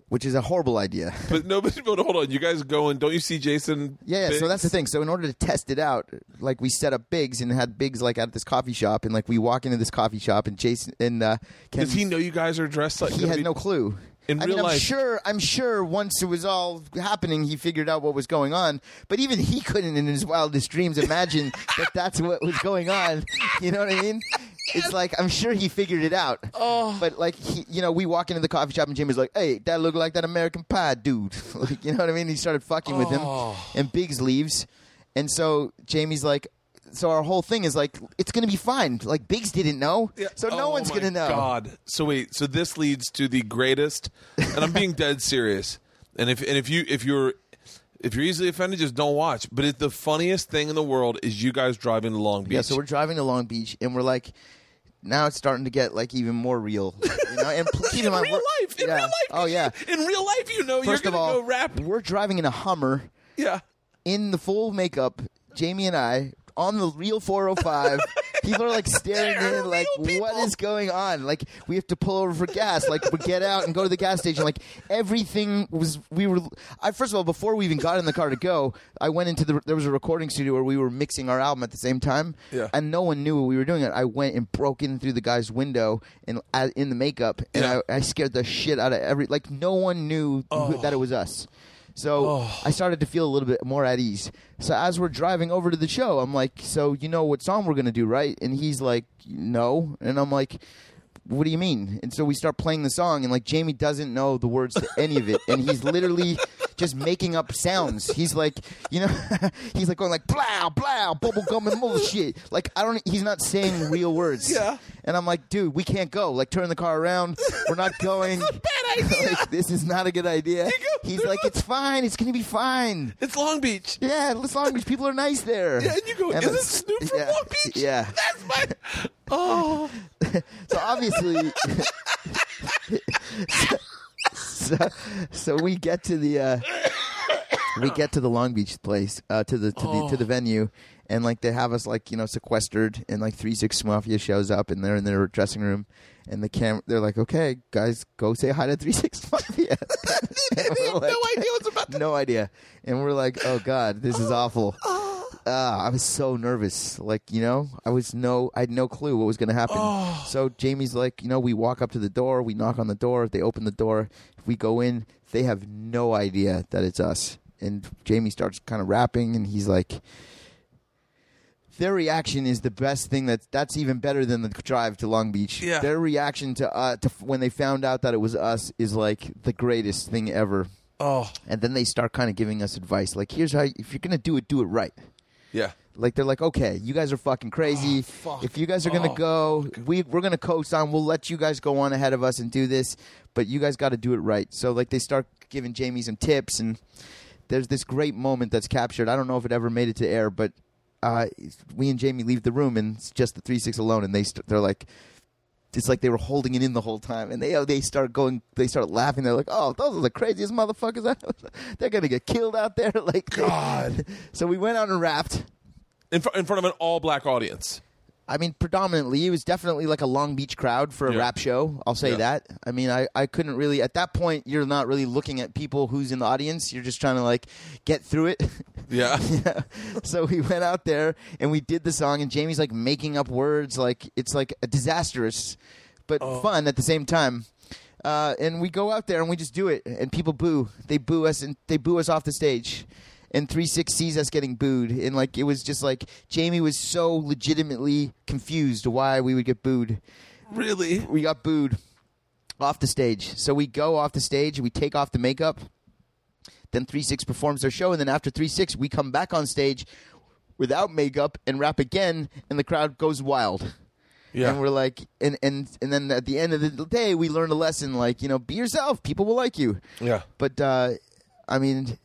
Which is a horrible idea. But no, but, but hold on. You guys go and don't you see Jason? Yeah, yeah. So that's the thing. So in order to test it out, like we set up Biggs and had Biggs like at this coffee shop, and like we walk into this coffee shop, and Jason and uh, Ken, Does he know you guys are dressed like? he had be- no clue. In I real mean, I'm life- sure. I'm sure once it was all happening, he figured out what was going on. But even he couldn't, in his wildest dreams, imagine that that's what was going on. You know what I mean? It's like I'm sure he figured it out. Oh. But like he, you know, we walk into the coffee shop and Jimmy's like, "Hey, that look like that American Pie dude." like, you know what I mean? He started fucking with Oh. him, and Biggs leaves, and so Jamie's like, so our whole thing is like it's gonna be fine. Like Biggs didn't know, so no Oh one's gonna know. God. So wait. So this leads to the greatest, and I'm being dead serious. And if and if you if you're if you're easily offended, just don't watch. But it, the funniest thing in the world is you guys driving to Long Beach. Yeah, so we're driving to Long Beach, and we're like, now it's starting to get like even more real. You know, and keep in in mind, real life. In yeah. real life. Oh yeah. In real life, you know First you're gonna all, go rap. we're driving in a Hummer Yeah. in the full makeup. Jamie and I on the real 405. people are like staring in, like, what is going on? Like, we have to pull over for gas. Like, we get out and go to the gas station. Like, everything was. We were. I first of all, before we even got in the car to go, I went into the. There was a recording studio where we were mixing our album at the same time. Yeah. And no one knew we were doing it. I went and broke in through the guy's window and uh, in the makeup, and Yeah. I, I scared the shit out of every. Like, no one knew who, that it was us. So oh. I started to feel a little bit more at ease. So as we're driving over to the show, I'm like, "So you know what song we're gonna do, right?" And he's like, "No," and I'm like. What do you mean? And so we start playing the song, and like Jamie doesn't know the words to any of it, and he's literally just making up sounds. He's like, you know, he's like going like blah blah bubble gum and bullshit. Like I don't, he's not saying real words. Yeah. And I'm like, dude, we can't go. Like turn the car around. We're not going. bad idea. like, this is not a good idea. He's like, it's fine. It's gonna be fine. It's Long Beach. Yeah, it's long Beach. people are nice there. Yeah, and you go, is it's- this Snoop from yeah, Long Beach? Yeah. That's my. Oh. So obviously, so, so we get to the uh, we get to the Long Beach place uh, to the to the to the venue, and like they have us like you know sequestered, and like Three Six Mafia shows up, and they're in their dressing room, and the cam they're like, okay, guys, go say hi to Three Six Mafia. they have no idea what's about to no idea, and we're like, oh god, this is awful. Uh, I was so nervous. Like, you know, I was no, I had no clue what was going to happen. So Jamie's like, you know, we walk up to the door, we knock on the door, they open the door. We go in, they have no idea that it's us. And Jamie starts kind of rapping, and he's like, their reaction is the best thing that that's even better than the drive to Long Beach. Yeah. Their reaction to uh to when they found out that it was us is like the greatest thing ever. Oh. And then they start kind of giving us advice like here's how if you're going to do it do it right. Yeah. Like they're like, okay, you guys are fucking crazy. fuck. If you guys are gonna Oh, go, we we're gonna co-sign. We'll let you guys go on ahead of us and do this, but you guys got to do it right. So like they start giving Jamie some tips, and there's this great moment that's captured. I don't know if it ever made it to air, but uh, we and Jamie leave the room, and it's just the three six alone, and they st- they're like. It's like they were holding it in the whole time, and they oh, they start going, they start laughing. They're like, "Oh, those are the craziest motherfuckers! They're gonna get killed out there!" Like, God. so we went out and rapped. In, fr- in front of an all black audience. I mean, predominantly, it was definitely like a Long Beach crowd for a Yeah. rap show. I'll say Yeah. that. I mean, I, I couldn't really, at that point, you're not really looking at people who's in the audience. You're just trying to like get through it. Yeah. Yeah. So we went out there and we did the song, and Jamie's like making up words. Like, it's like a disastrous, but Oh. fun at the same time. Uh, and we go out there and we just do it, and people boo. They boo us, and they boo us off the stage. And three six sees us getting booed, and like it was just like Jamie was so legitimately confused why we would get booed. Really? We got booed off the stage, so we go off the stage, we take off the makeup. Then three six performs their show, and then after three six, we come back on stage without makeup and rap again, and the crowd goes wild. Yeah. And we're like, and and and then at the end of the day, we learned a lesson like, you know, be yourself. People will like you. yeah. But uh, I mean,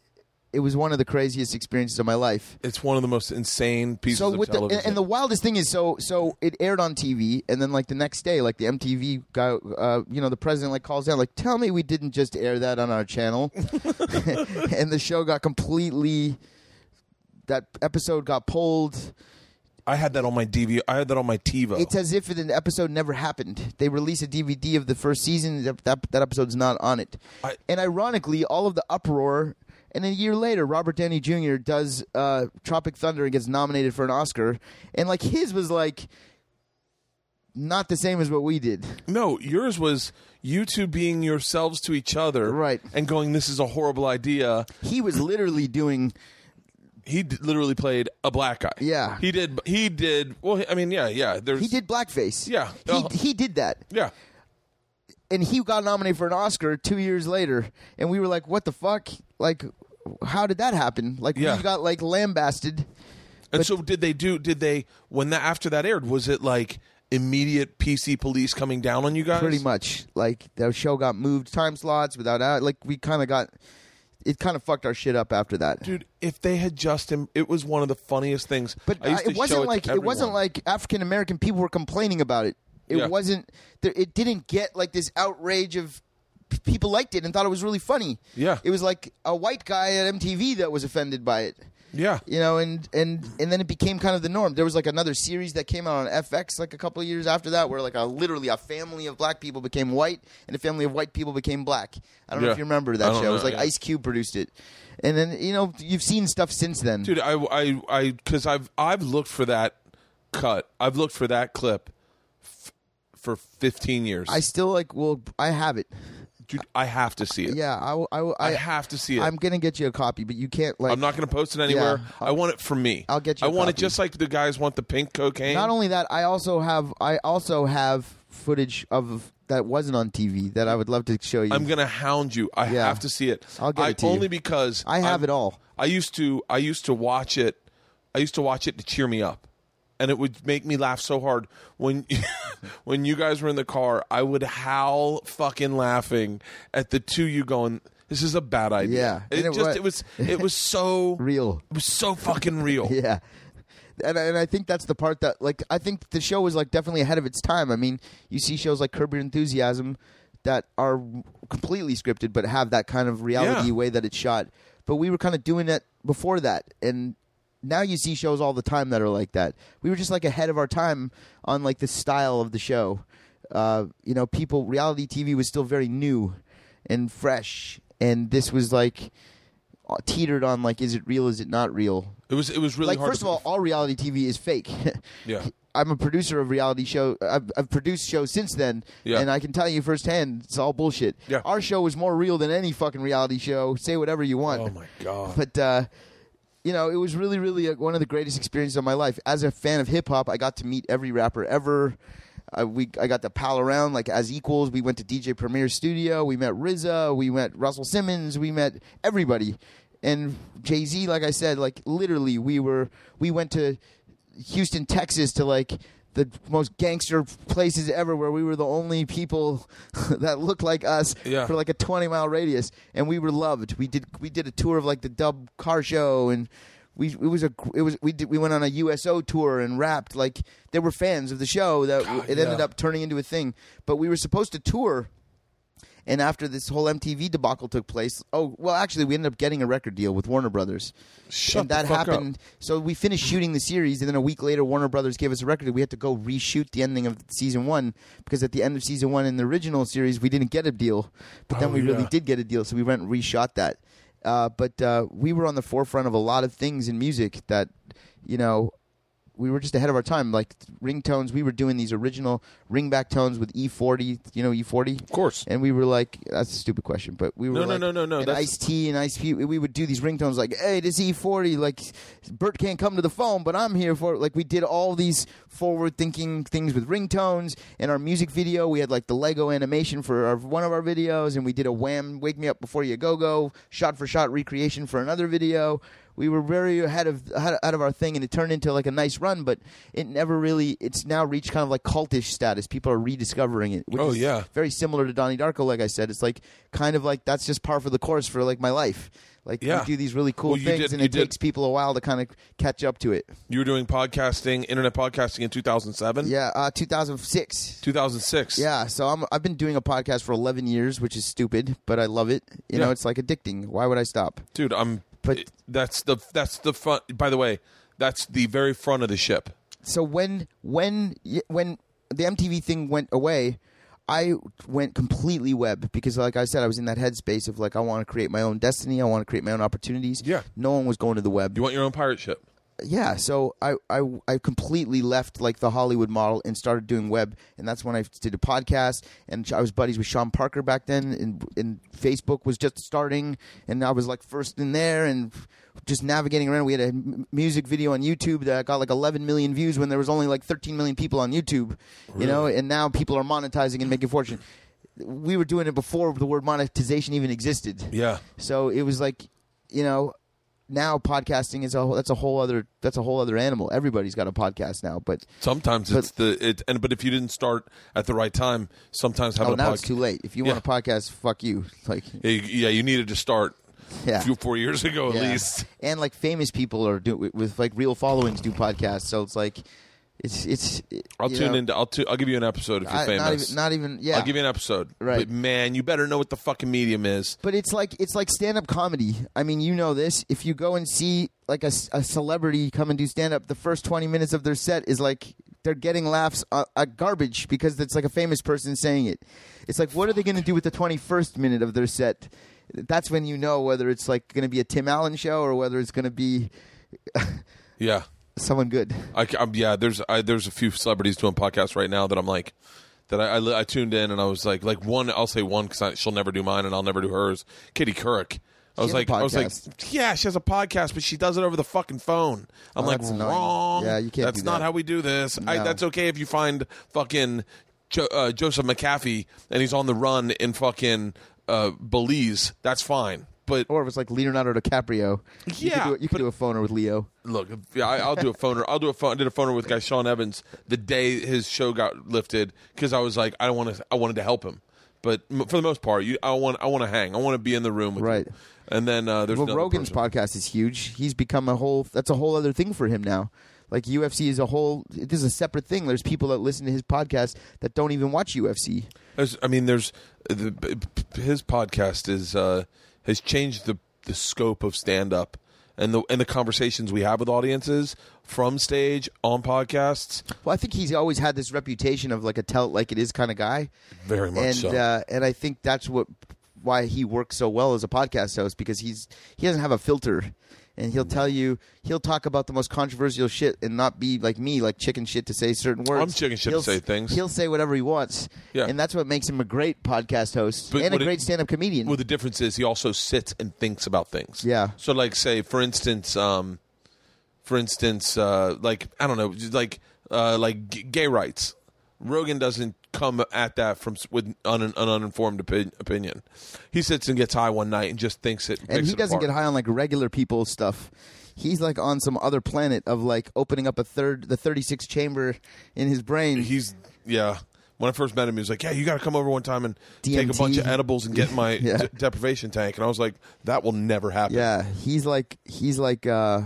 it was one of the craziest experiences of my life. It's one of the most insane pieces So of with the television. and, and the wildest thing is so so it aired on TV and then like the next day like the MTV guy uh, you know the president like calls down like tell me we didn't just air that on our channel and the show got completely that episode got pulled I had that on my DV. I had that on my TiVo. it's as if an episode never happened. They release a DVD of the first season. That, that, that episode's not on it. I- and ironically, all of the uproar. And a year later, Robert Downey Jr. does uh, Tropic Thunder and gets nominated for an Oscar. And like his was like not the same as what we did. no, yours was you two being yourselves to each other, Right. And going, "This is a horrible idea." He was literally doing He d- literally played a black guy. Yeah. he did. He did. Well, I mean, yeah, yeah. There's, he did blackface. Yeah. he, Uh, he did that. Yeah, and he got nominated for an Oscar two years later, and we were like, "What the fuck? Like, how did that happen? Like, Yeah. we got like lambasted And so, did they do? Did they when that after that aired? Was it like immediate PC police coming down on you guys? pretty much like the show got moved time slots without out. Like we kind of got it. Kind of fucked our shit up after that. dude. If they had just, im- it was one of the funniest things. But I uh, it wasn't like it wasn't like African American people were complaining about it. It Yeah. wasn't. It didn't get like this outrage of people liked it and thought it was really funny. Yeah. it was like a white guy at MTV that was offended by it. Yeah. you know, and and and then it became kind of the norm. There was like another series that came out on FX like a couple of years after that, where like a literally a family of black people became white and a family of white people became black. I don't know if you remember that show. It was like yeah. Ice Cube produced it, and then you know you've seen stuff since then. dude. I, I, I, because I've, I've looked for that cut. I've looked for that clip f- for 15 years. I still like. Well, I have it. Dude, I have to see it. Yeah, I, will- I, will- I have to see it. I'm gonna get you a copy, but you can't like. I'm not going to post it anywhere. Yeah. I want it for me. I'll get you I a want it copy. just like the guys want the pink cocaine. Not only that, I also have. I also have footage of that wasn't on TV that I would love to show you. I'm going to hound you. I Yeah. have to see it. I'll get I, it to you. only because I have I'm- it all. I used to. I used to watch it. I used to watch it to cheer me up, and it would make me laugh so hard when when you guys were in the car. I would howl fucking laughing at the two you going. This is a bad idea. Yeah. it, it just wa- it was it was so Real. It was so fucking real. Yeah. And, and I think that's the part that, like, I think the show was, like, definitely ahead of its time. I mean, you see shows like Curb Your Enthusiasm that are completely scripted but have that kind of reality Yeah. way that it's shot. But we were kind of doing it before that. And now you see shows all the time that are like that. We were just, like, ahead of our time on, like, the style of the show. Uh, you know, people, reality TV was still very new and fresh. And this was, like, uh, teetered on, like, is it real, is it not real? It was it was really like hard. first to, of all, all reality TV is fake. Yeah. I'm a producer of reality show. I've, I've produced shows since then, Yeah. and I can tell you firsthand, it's all bullshit. Yeah. Our show is more real than any fucking reality show. Say whatever you want. Oh my god. But uh, you know, it was really, really a, one of the greatest experiences of my life. As a fan of hip hop, I got to meet every rapper ever. Uh, we I got to pal around like as equals. We went to DJ Premier's studio. We met RZA. We met Russell Simmons. We met everybody. And Jay Z, like I said, like literally, we were we went to Houston, Texas, to like the most gangster places ever, where we were the only people that looked like us Yeah. for like a 20 mile radius, and we were loved. We did we did a tour of like the Dub Car Show, and we it was a it was we did we went on a USO tour and rapped. Like there were fans of the show that God, it ended yeah. up turning into a thing. But we were supposed to tour. And after this whole MTV debacle took place, oh well, actually, we ended up getting a record deal with Warner Brothers. Shut and that happened. So we finished shooting the series, and then a week later, Warner Brothers gave us a record. We had to go reshoot the ending of season one because at the end of season one in the original series, we didn't get a deal, but then Oh, we really did get a deal. So we went and reshot that. Uh, but uh, we were on the forefront of a lot of things in music that, you know, we were just ahead of our time. Like ringtones, we were doing these original ringback tones with E40. You know E40, of course. And we were like, that's a stupid question, but we were No, no, like, no, no, no, And Ice T and Ice P, we would do these ringtones like, hey, this E40, like Bert can't come to the phone, but I'm here for it. Like we did all these forward thinking things with ringtones. In our music video, we had like the Lego animation for our, one of our videos, and we did a Wham! Wake Me Up Before You Go Go shot for shot recreation for another video. We were very ahead of out of our thing, and it turned into like a nice run. But it never really. It's now reached kind of like cultish status. People are rediscovering it. Which Oh, is yeah. very similar to Donnie Darko. Like I said, it's like kind of like that's just par for the course for like my life. Like Yeah. we do these really cool Well, things, did- and it did- takes people a while to kind of catch up to it. You were doing podcasting, internet podcasting in 2007? Yeah, uh, 2006. 2006. Yeah, so I'm, I've been doing a podcast for 11 years, which is stupid, but I love it. You know, it's like addicting. Why would I stop? Dude, I'm But- it- that's the that's the front by the way, that's the very front of the ship. so when when when the MTV thing went away, I went completely web because, like I said, I was in that headspace of like I want to create my own destiny. I want to create my own opportunities. Yeah. no one was going to the web. You want your own pirate ship? Yeah, so I, I I completely left like the Hollywood model and started doing web, and that's when I did a podcast. And I was buddies with Sean Parker back then, and, and Facebook was just starting, and I was like first in there, and just navigating around. We had a m- music video on YouTube that got like 11 million views when there was only like 13 million people on YouTube, you know, and now people are monetizing and making fortune. We were doing it before the word monetization even existed. Yeah. So it was like, you know, now podcasting is a whole, that's a whole other that's a whole other animal. Everybody's got a podcast now, but Sometimes it's the it, and but if you didn't start at the right time, sometimes having oh, a now it's too late. If you Yeah. want a podcast, fuck you. Like Yeah, you, needed to start Yeah. a few four years ago at Yeah. least. and like famous people are do with like real followings do podcasts. So it's like it's it's. I'll tune know, into. I'll tu- I'll give you an episode if you're I- famous. Not even, not even yeah. I'll give you an episode. Right. But man, you better know what the fucking medium is. But it's like it's like stand up comedy. I mean, you know this. If you go and see like a, a celebrity come and do stand up, the first twenty minutes of their set is like they're getting laughs uh, at garbage because it's like a famous person saying it. It's like what are they going to do with the twenty first minute of their set? That's when you know whether it's like going to be a Tim Allen show or whether it's going to be Yeah. Someone good. I, am yeah, there's I, there's a few celebrities doing podcasts right now that I'm like that I, I, I tuned in and I was like like one I'll say one because she'll never do mine and I'll never do hers. Katie Couric. I was like I was like yeah she has a podcast but she does it over the fucking phone. I'm Oh, like wrong. Yeah, you can't That's not that. how we do this. I, that's okay if you find fucking jo- uh, Joseph McAfee and he's on the run in fucking uh, Belize. That's fine. But Or if it's like Leonardo DiCaprio, you Yeah, could do, you could do a phoner with Leo. Look, yeah, I, I'll do a phoner. I'll do a phone. I did a phoner with guy Sean Evans the day his show got lifted because I was like, I want to. I wanted to help him, but m- for the most part, you, I want. I want to hang. I want to be in the room with Right. you. And then uh, there's well, Rogan's person. podcast is huge. He's become a whole. That's a whole other thing for him now. Like UFC is a whole. This is a separate thing. There's people that listen to his podcast that don't even watch UFC. There's, I mean, there's the, his podcast is uh, has changed the the scope of stand up and the and the conversations we have with audiences from stage on podcasts. Well, I think he's always had this reputation of like a tell it like it is kind of guy. Very much and so. uh, and I think that's what why he works so well as a podcast host because he's he doesn't have a filter. And he'll tell you, he'll talk about the most controversial shit and not be like me, like chicken shit to say certain words. I'm chicken shit to He'll- say things. He'll say whatever he wants. Yeah. And that's what makes him a great podcast host But and a it- great stand up comedian. Well, the difference is he also sits and thinks about things. Yeah. So, like, say for instance, um, for instance, uh, like I don't know, like uh, like g- gay rights. Rogan doesn't come at that from with un, an uninformed opi- opinion. He sits and gets high one night and just thinks it. and he it doesn't apart. get high on like regular people stuff. He's like on some other planet of like opening up a third, the 36 chamber in his brain. He's yeah. When I first met him, he was like, "Yeah, you got to come over one time and take a bunch of edibles and get in my Yeah. de- deprivation tank." And I was like, "That will never happen." Yeah, he's like he's like uh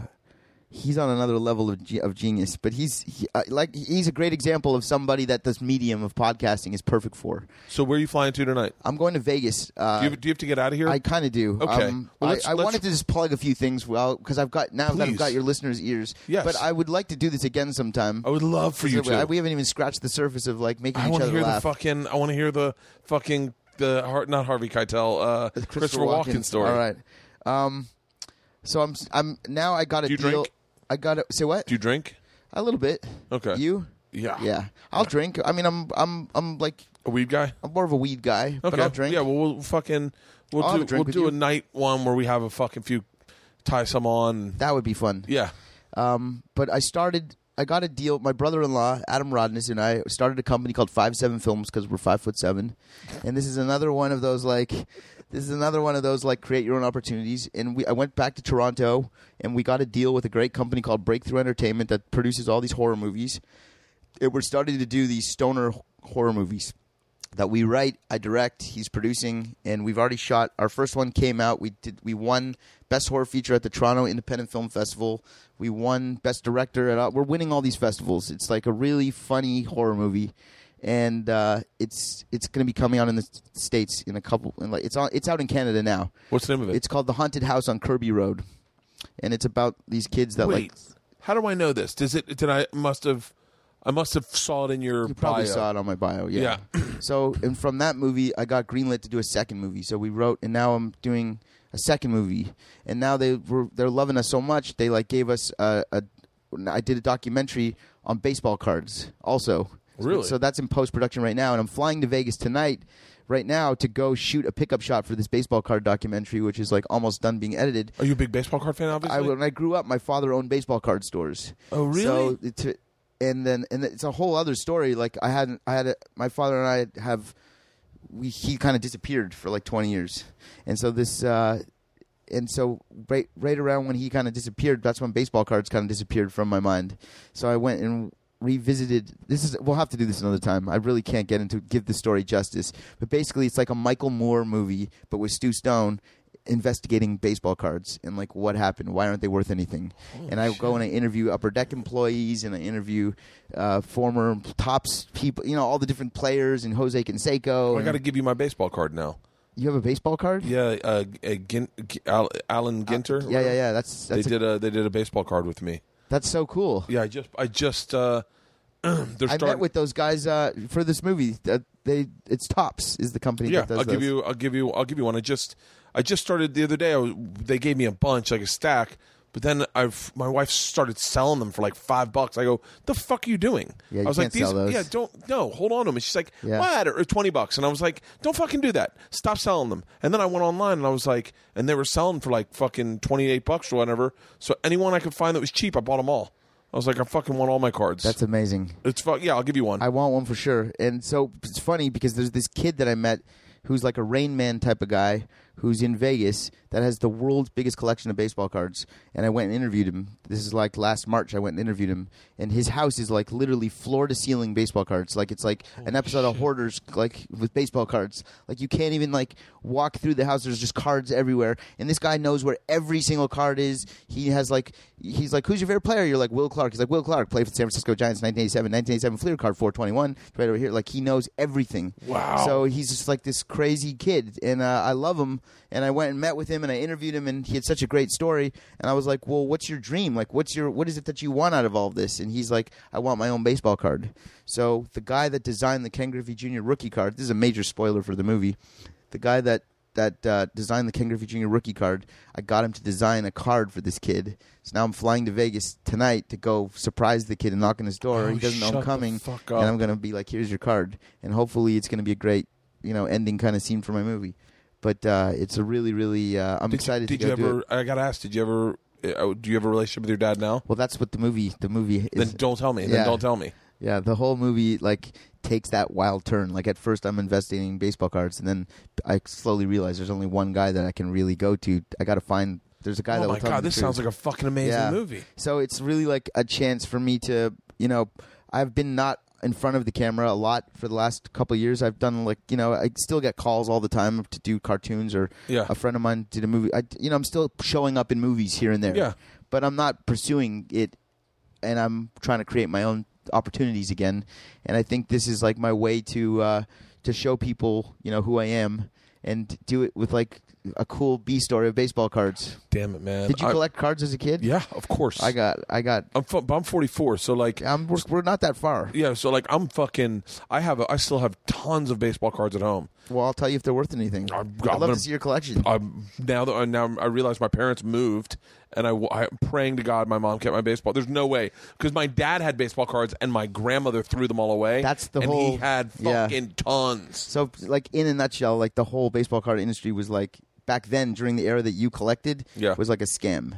he's on another level of ge- of genius. But he's he, uh, like he's a great example of somebody that this medium of podcasting is perfect for. So, where are you flying to tonight? I'm going to Vegas. Uh, Do you, do you have to get out of here? I kind of do. Okay. Um, Well, I, let's- I let's- wanted to just plug a few things, well, because I've got now that I've got your listeners' ears. Yes. But I would like to do this again sometime. I would love for you to. We haven't even scratched the surface of like making I each want to other hear laugh. the fucking. I want to hear the fucking the not Harvey Keitel, uh, Christopher, Walken story. All right. Um, so I'm I'm now I got a deal. drink? I got to say what? Do you drink? a little bit. Okay. You? Yeah. Yeah. I'll drink. I mean, I'm I'm I'm like A weed guy. I'm more of a weed guy, Okay. but I'll drink. Yeah. Well, we'll fucking we'll I'll have do a drink we'll with do you. a night one where we have a fucking few tie some on. that would be fun. Yeah. Um, but I started. I got a deal. My brother-in-law, Adam Rodness, and I started a company called Five Seven Films because we're five foot seven, and this is another one of those like, this is another one of those like create your own opportunities. And we, I went back to Toronto, and we got a deal with a great company called Breakthrough Entertainment that produces all these horror movies. It, we're starting to do these stoner horror movies that we write, I direct, he's producing, and we've already shot. Our first one came out. We did. We won best horror feature at the Toronto Independent Film Festival. We won best director at. We're winning all these festivals. It's like a really funny horror movie, and uh, it's it's going to be coming out in the states in a couple. In like it's on. It's out in Canada now. What's the name of it? It's called The Haunted House on Kirby Road, and it's about these kids that Wait. like. How do I know this? Does it? Did I must have? I must have saw it in your. You probably bio. saw it on my bio, yeah. so, and from that movie, I got greenlit to do a second movie. So we wrote, and now I'm doing a second movie. And now they were they're loving us so much, they like gave us a. a I did a documentary on baseball cards, also. Really? So that's in post production right now, and I'm flying to Vegas tonight, right now, to go shoot a pickup shot for this baseball card documentary, which is like almost done being edited. Are you a big baseball card fan? Obviously. I when I grew up, my father owned baseball card stores. Oh, really? So and then and it's a whole other story. Like I hadn't, I had a, my father and I have we he kind of disappeared for like twenty years, and so this uh, and so right right around when he kind of disappeared, that's when baseball cards kind of disappeared from my mind. So I went and revisited. This is we'll have to do this another time. I really can't get into give the story justice, but basically it's like a Michael Moore movie, but with Stu Stone investigating baseball cards and like what happened why aren't they worth anything and i go and i interview upper deck employees and i interview uh, former Topps people you know all the different players and jose canseco I got to give you my baseball card now. you have a baseball card Yeah, uh, uh, Gin, G- Al, Allen Ginter. yeah yeah yeah that's They a- did a they did a baseball card with me. that's so cool Yeah, I just I just uh, they're I starting. met with those guys uh, for this movie. Uh, they it's Topps is the company. yeah, that does I'll give those. you I'll give you I'll give you one. I just I just started the other day. I was, they gave me a bunch like a stack. But then I've my wife started selling them for like five bucks. I go, the fuck are you doing? Yeah, you I was like, those. yeah, don't no, hold on to them. And she's like, Yeah. what? Or twenty bucks. And I was like, don't fucking do that. Stop selling them. And then I went online and I was like, and they were selling for like fucking twenty eight bucks or whatever. So anyone I could find that was cheap, I bought them all. I was like, I fucking want all my cards. That's amazing. it's fuck yeah. I'll give you one. I want one for sure. And so it's funny because there's this kid that I met who's like a Rain Man type of guy who's in Vegas that has the world's biggest collection of baseball cards. And I went and interviewed him. This is like last March. I went and interviewed him, and his house is like literally floor to ceiling baseball cards. Like it's like an episode of Hoarders, like with baseball cards. Like you can't even like walk through the house. There's just cards everywhere. And this guy knows where every single card is. He has like he's like, who's your favorite player? You're like Will Clark. He's like Will Clark, played for the San Francisco Giants, 1987, 1987 Fleer card 421, right over here. Like he knows everything. Wow. So he's just like this crazy kid, and uh, I love him. And I went and met with him, and I interviewed him, and he had such a great story. And I was like, "Well, what's your dream? Like, what's your what is it that you want out of all of this?" And he's like, "I want my own baseball card." So the guy that designed the Ken Griffey Jr. rookie card, this is a major spoiler for the movie. The guy that that uh, designed the Ken Griffey Jr. rookie card, I got him to design a card for this kid. So now I'm flying to Vegas tonight to go surprise the kid and knock on his door. Oh, he doesn't know I'm coming, and. I'm gonna be like, "Here's your card," and hopefully it's gonna be a great, you know, ending kind of scene for my movie. But uh, it's a really, really. Uh, I'm did excited you, did to you go ever? it. I got asked. Did you ever? Uh, do you have a relationship with your dad now? Well, that's what the movie. The movie Then is. don't tell me. Yeah. Then don't tell me. Yeah, the whole movie like takes that wild turn. Like at first, I'm investigating baseball cards, and then I slowly realize there's only one guy that I can really go to. I got to find. There's a guy that oh my god, this sounds like a fucking amazing Yeah. movie. So it's really like a chance for me to, you know, I've been not in front of the camera a lot for the last couple of years. I've done like, you know, I still get calls all the time to do cartoons or Yeah. a friend of mine did a movie. I, you know, I'm still showing up in movies here and there. Yeah. But I'm not pursuing it and I'm trying to create my own opportunities again. And I think this is like my way to uh, to show people, you know, who I am and do it with like a cool B story of baseball cards. Damn it, man. Did you I- collect cards as a kid? Yeah, of course. I got I got I'm fu- I'm 44, so like I'm, we're, we're not that far. yeah, so like I'm fucking. I have. A, I still have tons of baseball cards at home. Well, I'll tell you if they're worth anything. I'm- I'd I'm love gonna- to see your collection. I'm now that I now I realize my parents moved, and I, am praying to God my mom kept my baseball. There's no way because my dad had baseball cards and my grandmother threw them all away. That's the and whole- he had yeah. fucking tons. so, like in a nutshell, like the whole baseball card industry was like back then during the era that you collected. Yeah. was like a scam.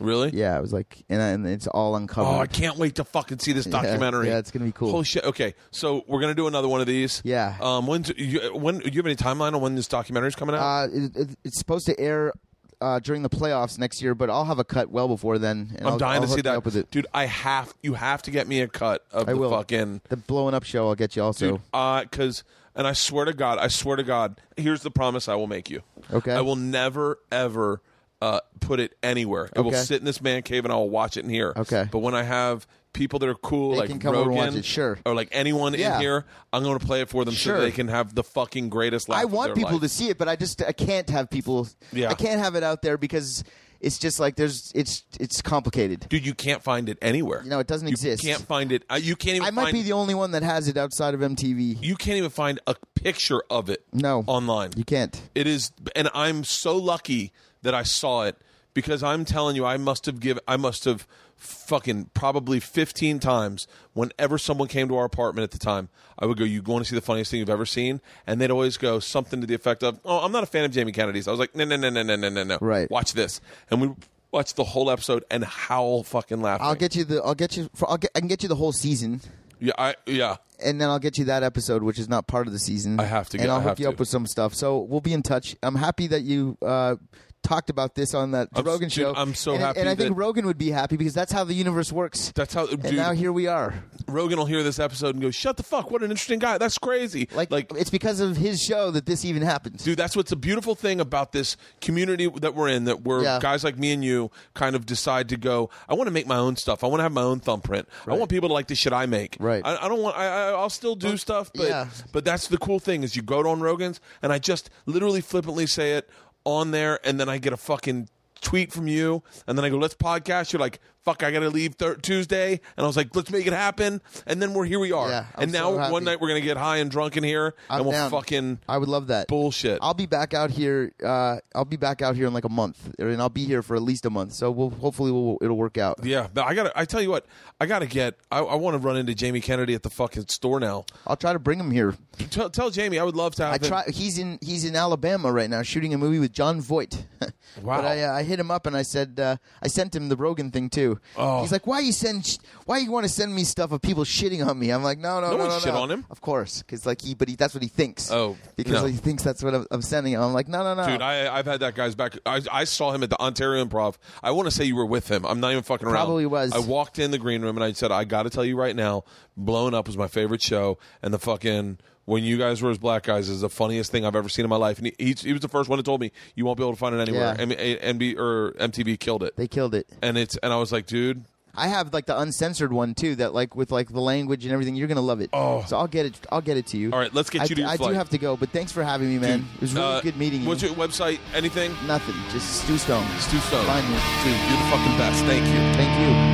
Really? Yeah, it was like, and, and it's all uncovered. Oh, I can't wait to fucking see this documentary. yeah, it's gonna be cool. Holy shit! Okay, so we're gonna do another one of these. Yeah. Um. When's you, when? Do you have any timeline on when this documentary's coming out? Uh, it, it, it's supposed to air uh, during the playoffs next year, but I'll have a cut well before then. And I'm I'll, dying I'll to see you that, Up with it. dude. I have you have to get me a cut of I the will. fucking The blowing up show, I'll get you also. dude. Uh, cause and I swear to God, I swear to God, here's the promise I will make you. Okay. I will never ever uh, put it anywhere. It will Okay. sit in this man cave and I will watch it in here. Okay. But when I have people that are cool, They like can come over Rogan, and watch it, sure. or like anyone Yeah. in here, I'm going to play it for them so they can have the fucking greatest laugh. I of want their people life. to see it, but I just I can't have people. Yeah. I can't have it out there because it's just like there's it's it's complicated. Dude, you can't find it anywhere. No, it doesn't you exist. You can't find it. Uh, you can't even I might find be the only one that has it outside of MTV. you can't even find a picture of it No. online. You can't. It is and I'm so lucky that I saw it because I'm telling you, I must have given, I must have fucking probably 15 times whenever someone came to our apartment at the time, I would go, You going to see the funniest thing you've ever seen? And they'd always go something to the effect of, Oh, I'm not a fan of Jamie Kennedy's. I was like, No, no, no, no, no, no, no, no. Right. Watch this. And we watched the whole episode and howl fucking laughing. I'll get you the, I'll get you, for, I'll get, I can get you the whole season. Yeah, I, yeah. And then I'll get you that episode, which is not part of the season. I have to. Get, and I'll I hook you to. up with some stuff. So we'll be in touch. I'm happy that you uh, talked about this on that I'm- Rogan dude, show. I'm so and, happy and I think Rogan would be happy because that's how the universe works. That's how. and dude, now here we are. Rogan will hear this episode and go, "Shut the fuck! What an interesting guy. That's crazy." Like, like it's because of his show that this even happens. Dude, that's what's a beautiful thing about this community that we're in. That we're Yeah. guys like me and you kind of decide to go. I want to make my own stuff. I want to have my own thumbprint. I want people to like the shit I make. Right. I, I don't want. I, I, I'll still do stuff, but yeah. but that's the cool thing is you go to on Rogan's and I just literally flippantly say it on there, and then I get a fucking tweet from you, and then I go, "Let's podcast." You're like, "Fuck, I got to leave thir- Tuesday," and I was like, "Let's make it happen." And then we're here. We are. Yeah, I'm and now so happy. one night we're gonna get high and drunk in here, I'm and we'll down. fucking I would love that. bullshit. I'll be back out here. Uh, I'll be back out here in like a month, and I'll be here for at least a month. So we'll hopefully we'll, it'll work out. Yeah, but I got. to I tell you what, I got to get. I, I want to run into Jamie Kennedy at the fucking store now. I'll try to bring him here. Tell, tell Jamie I would love to have I him. try. He's in. He's in Alabama right now, shooting a movie with Jon Voight. Wow. But I, uh, I hit him up and I said uh, I sent him the Rogan thing too. Oh. He's like, "Why you send? Sh- why you want to send me stuff of people shitting on me?" I'm like, "No, no, No no, one no, shit no." on him. Of course, because like he, but he, that's what he thinks. Oh, because no. he thinks that's what I'm, I'm sending him. I'm like, no, no, no, Dude, I, I've had that guy's back. I, I saw him at the Ontario Improv. I want to say you were with him. I'm not even fucking around. Probably was. I walked in the green room and I said, I got to tell you right now, Blown Up was my favorite show, and the fucking when you guys were as black guys is the funniest thing I've ever seen in my life. And he, he, he was the first one that told me you won't be able to find it anywhere. Yeah. M- A- MB or MTV killed it, they killed it. and it's and I was like, dude. I have like the uncensored one too, that like with like the language and everything. You're gonna love it. Oh. so I'll get it. I'll get it to you. All right, let's get I, you to your I flight. do have to go, but thanks for having me, man. it was really Uh, good meeting you. What's your website? Anything? Nothing, just Stu Stone. Stu Stone. Find me. Dude, you're the fucking best. Thank you. Thank you.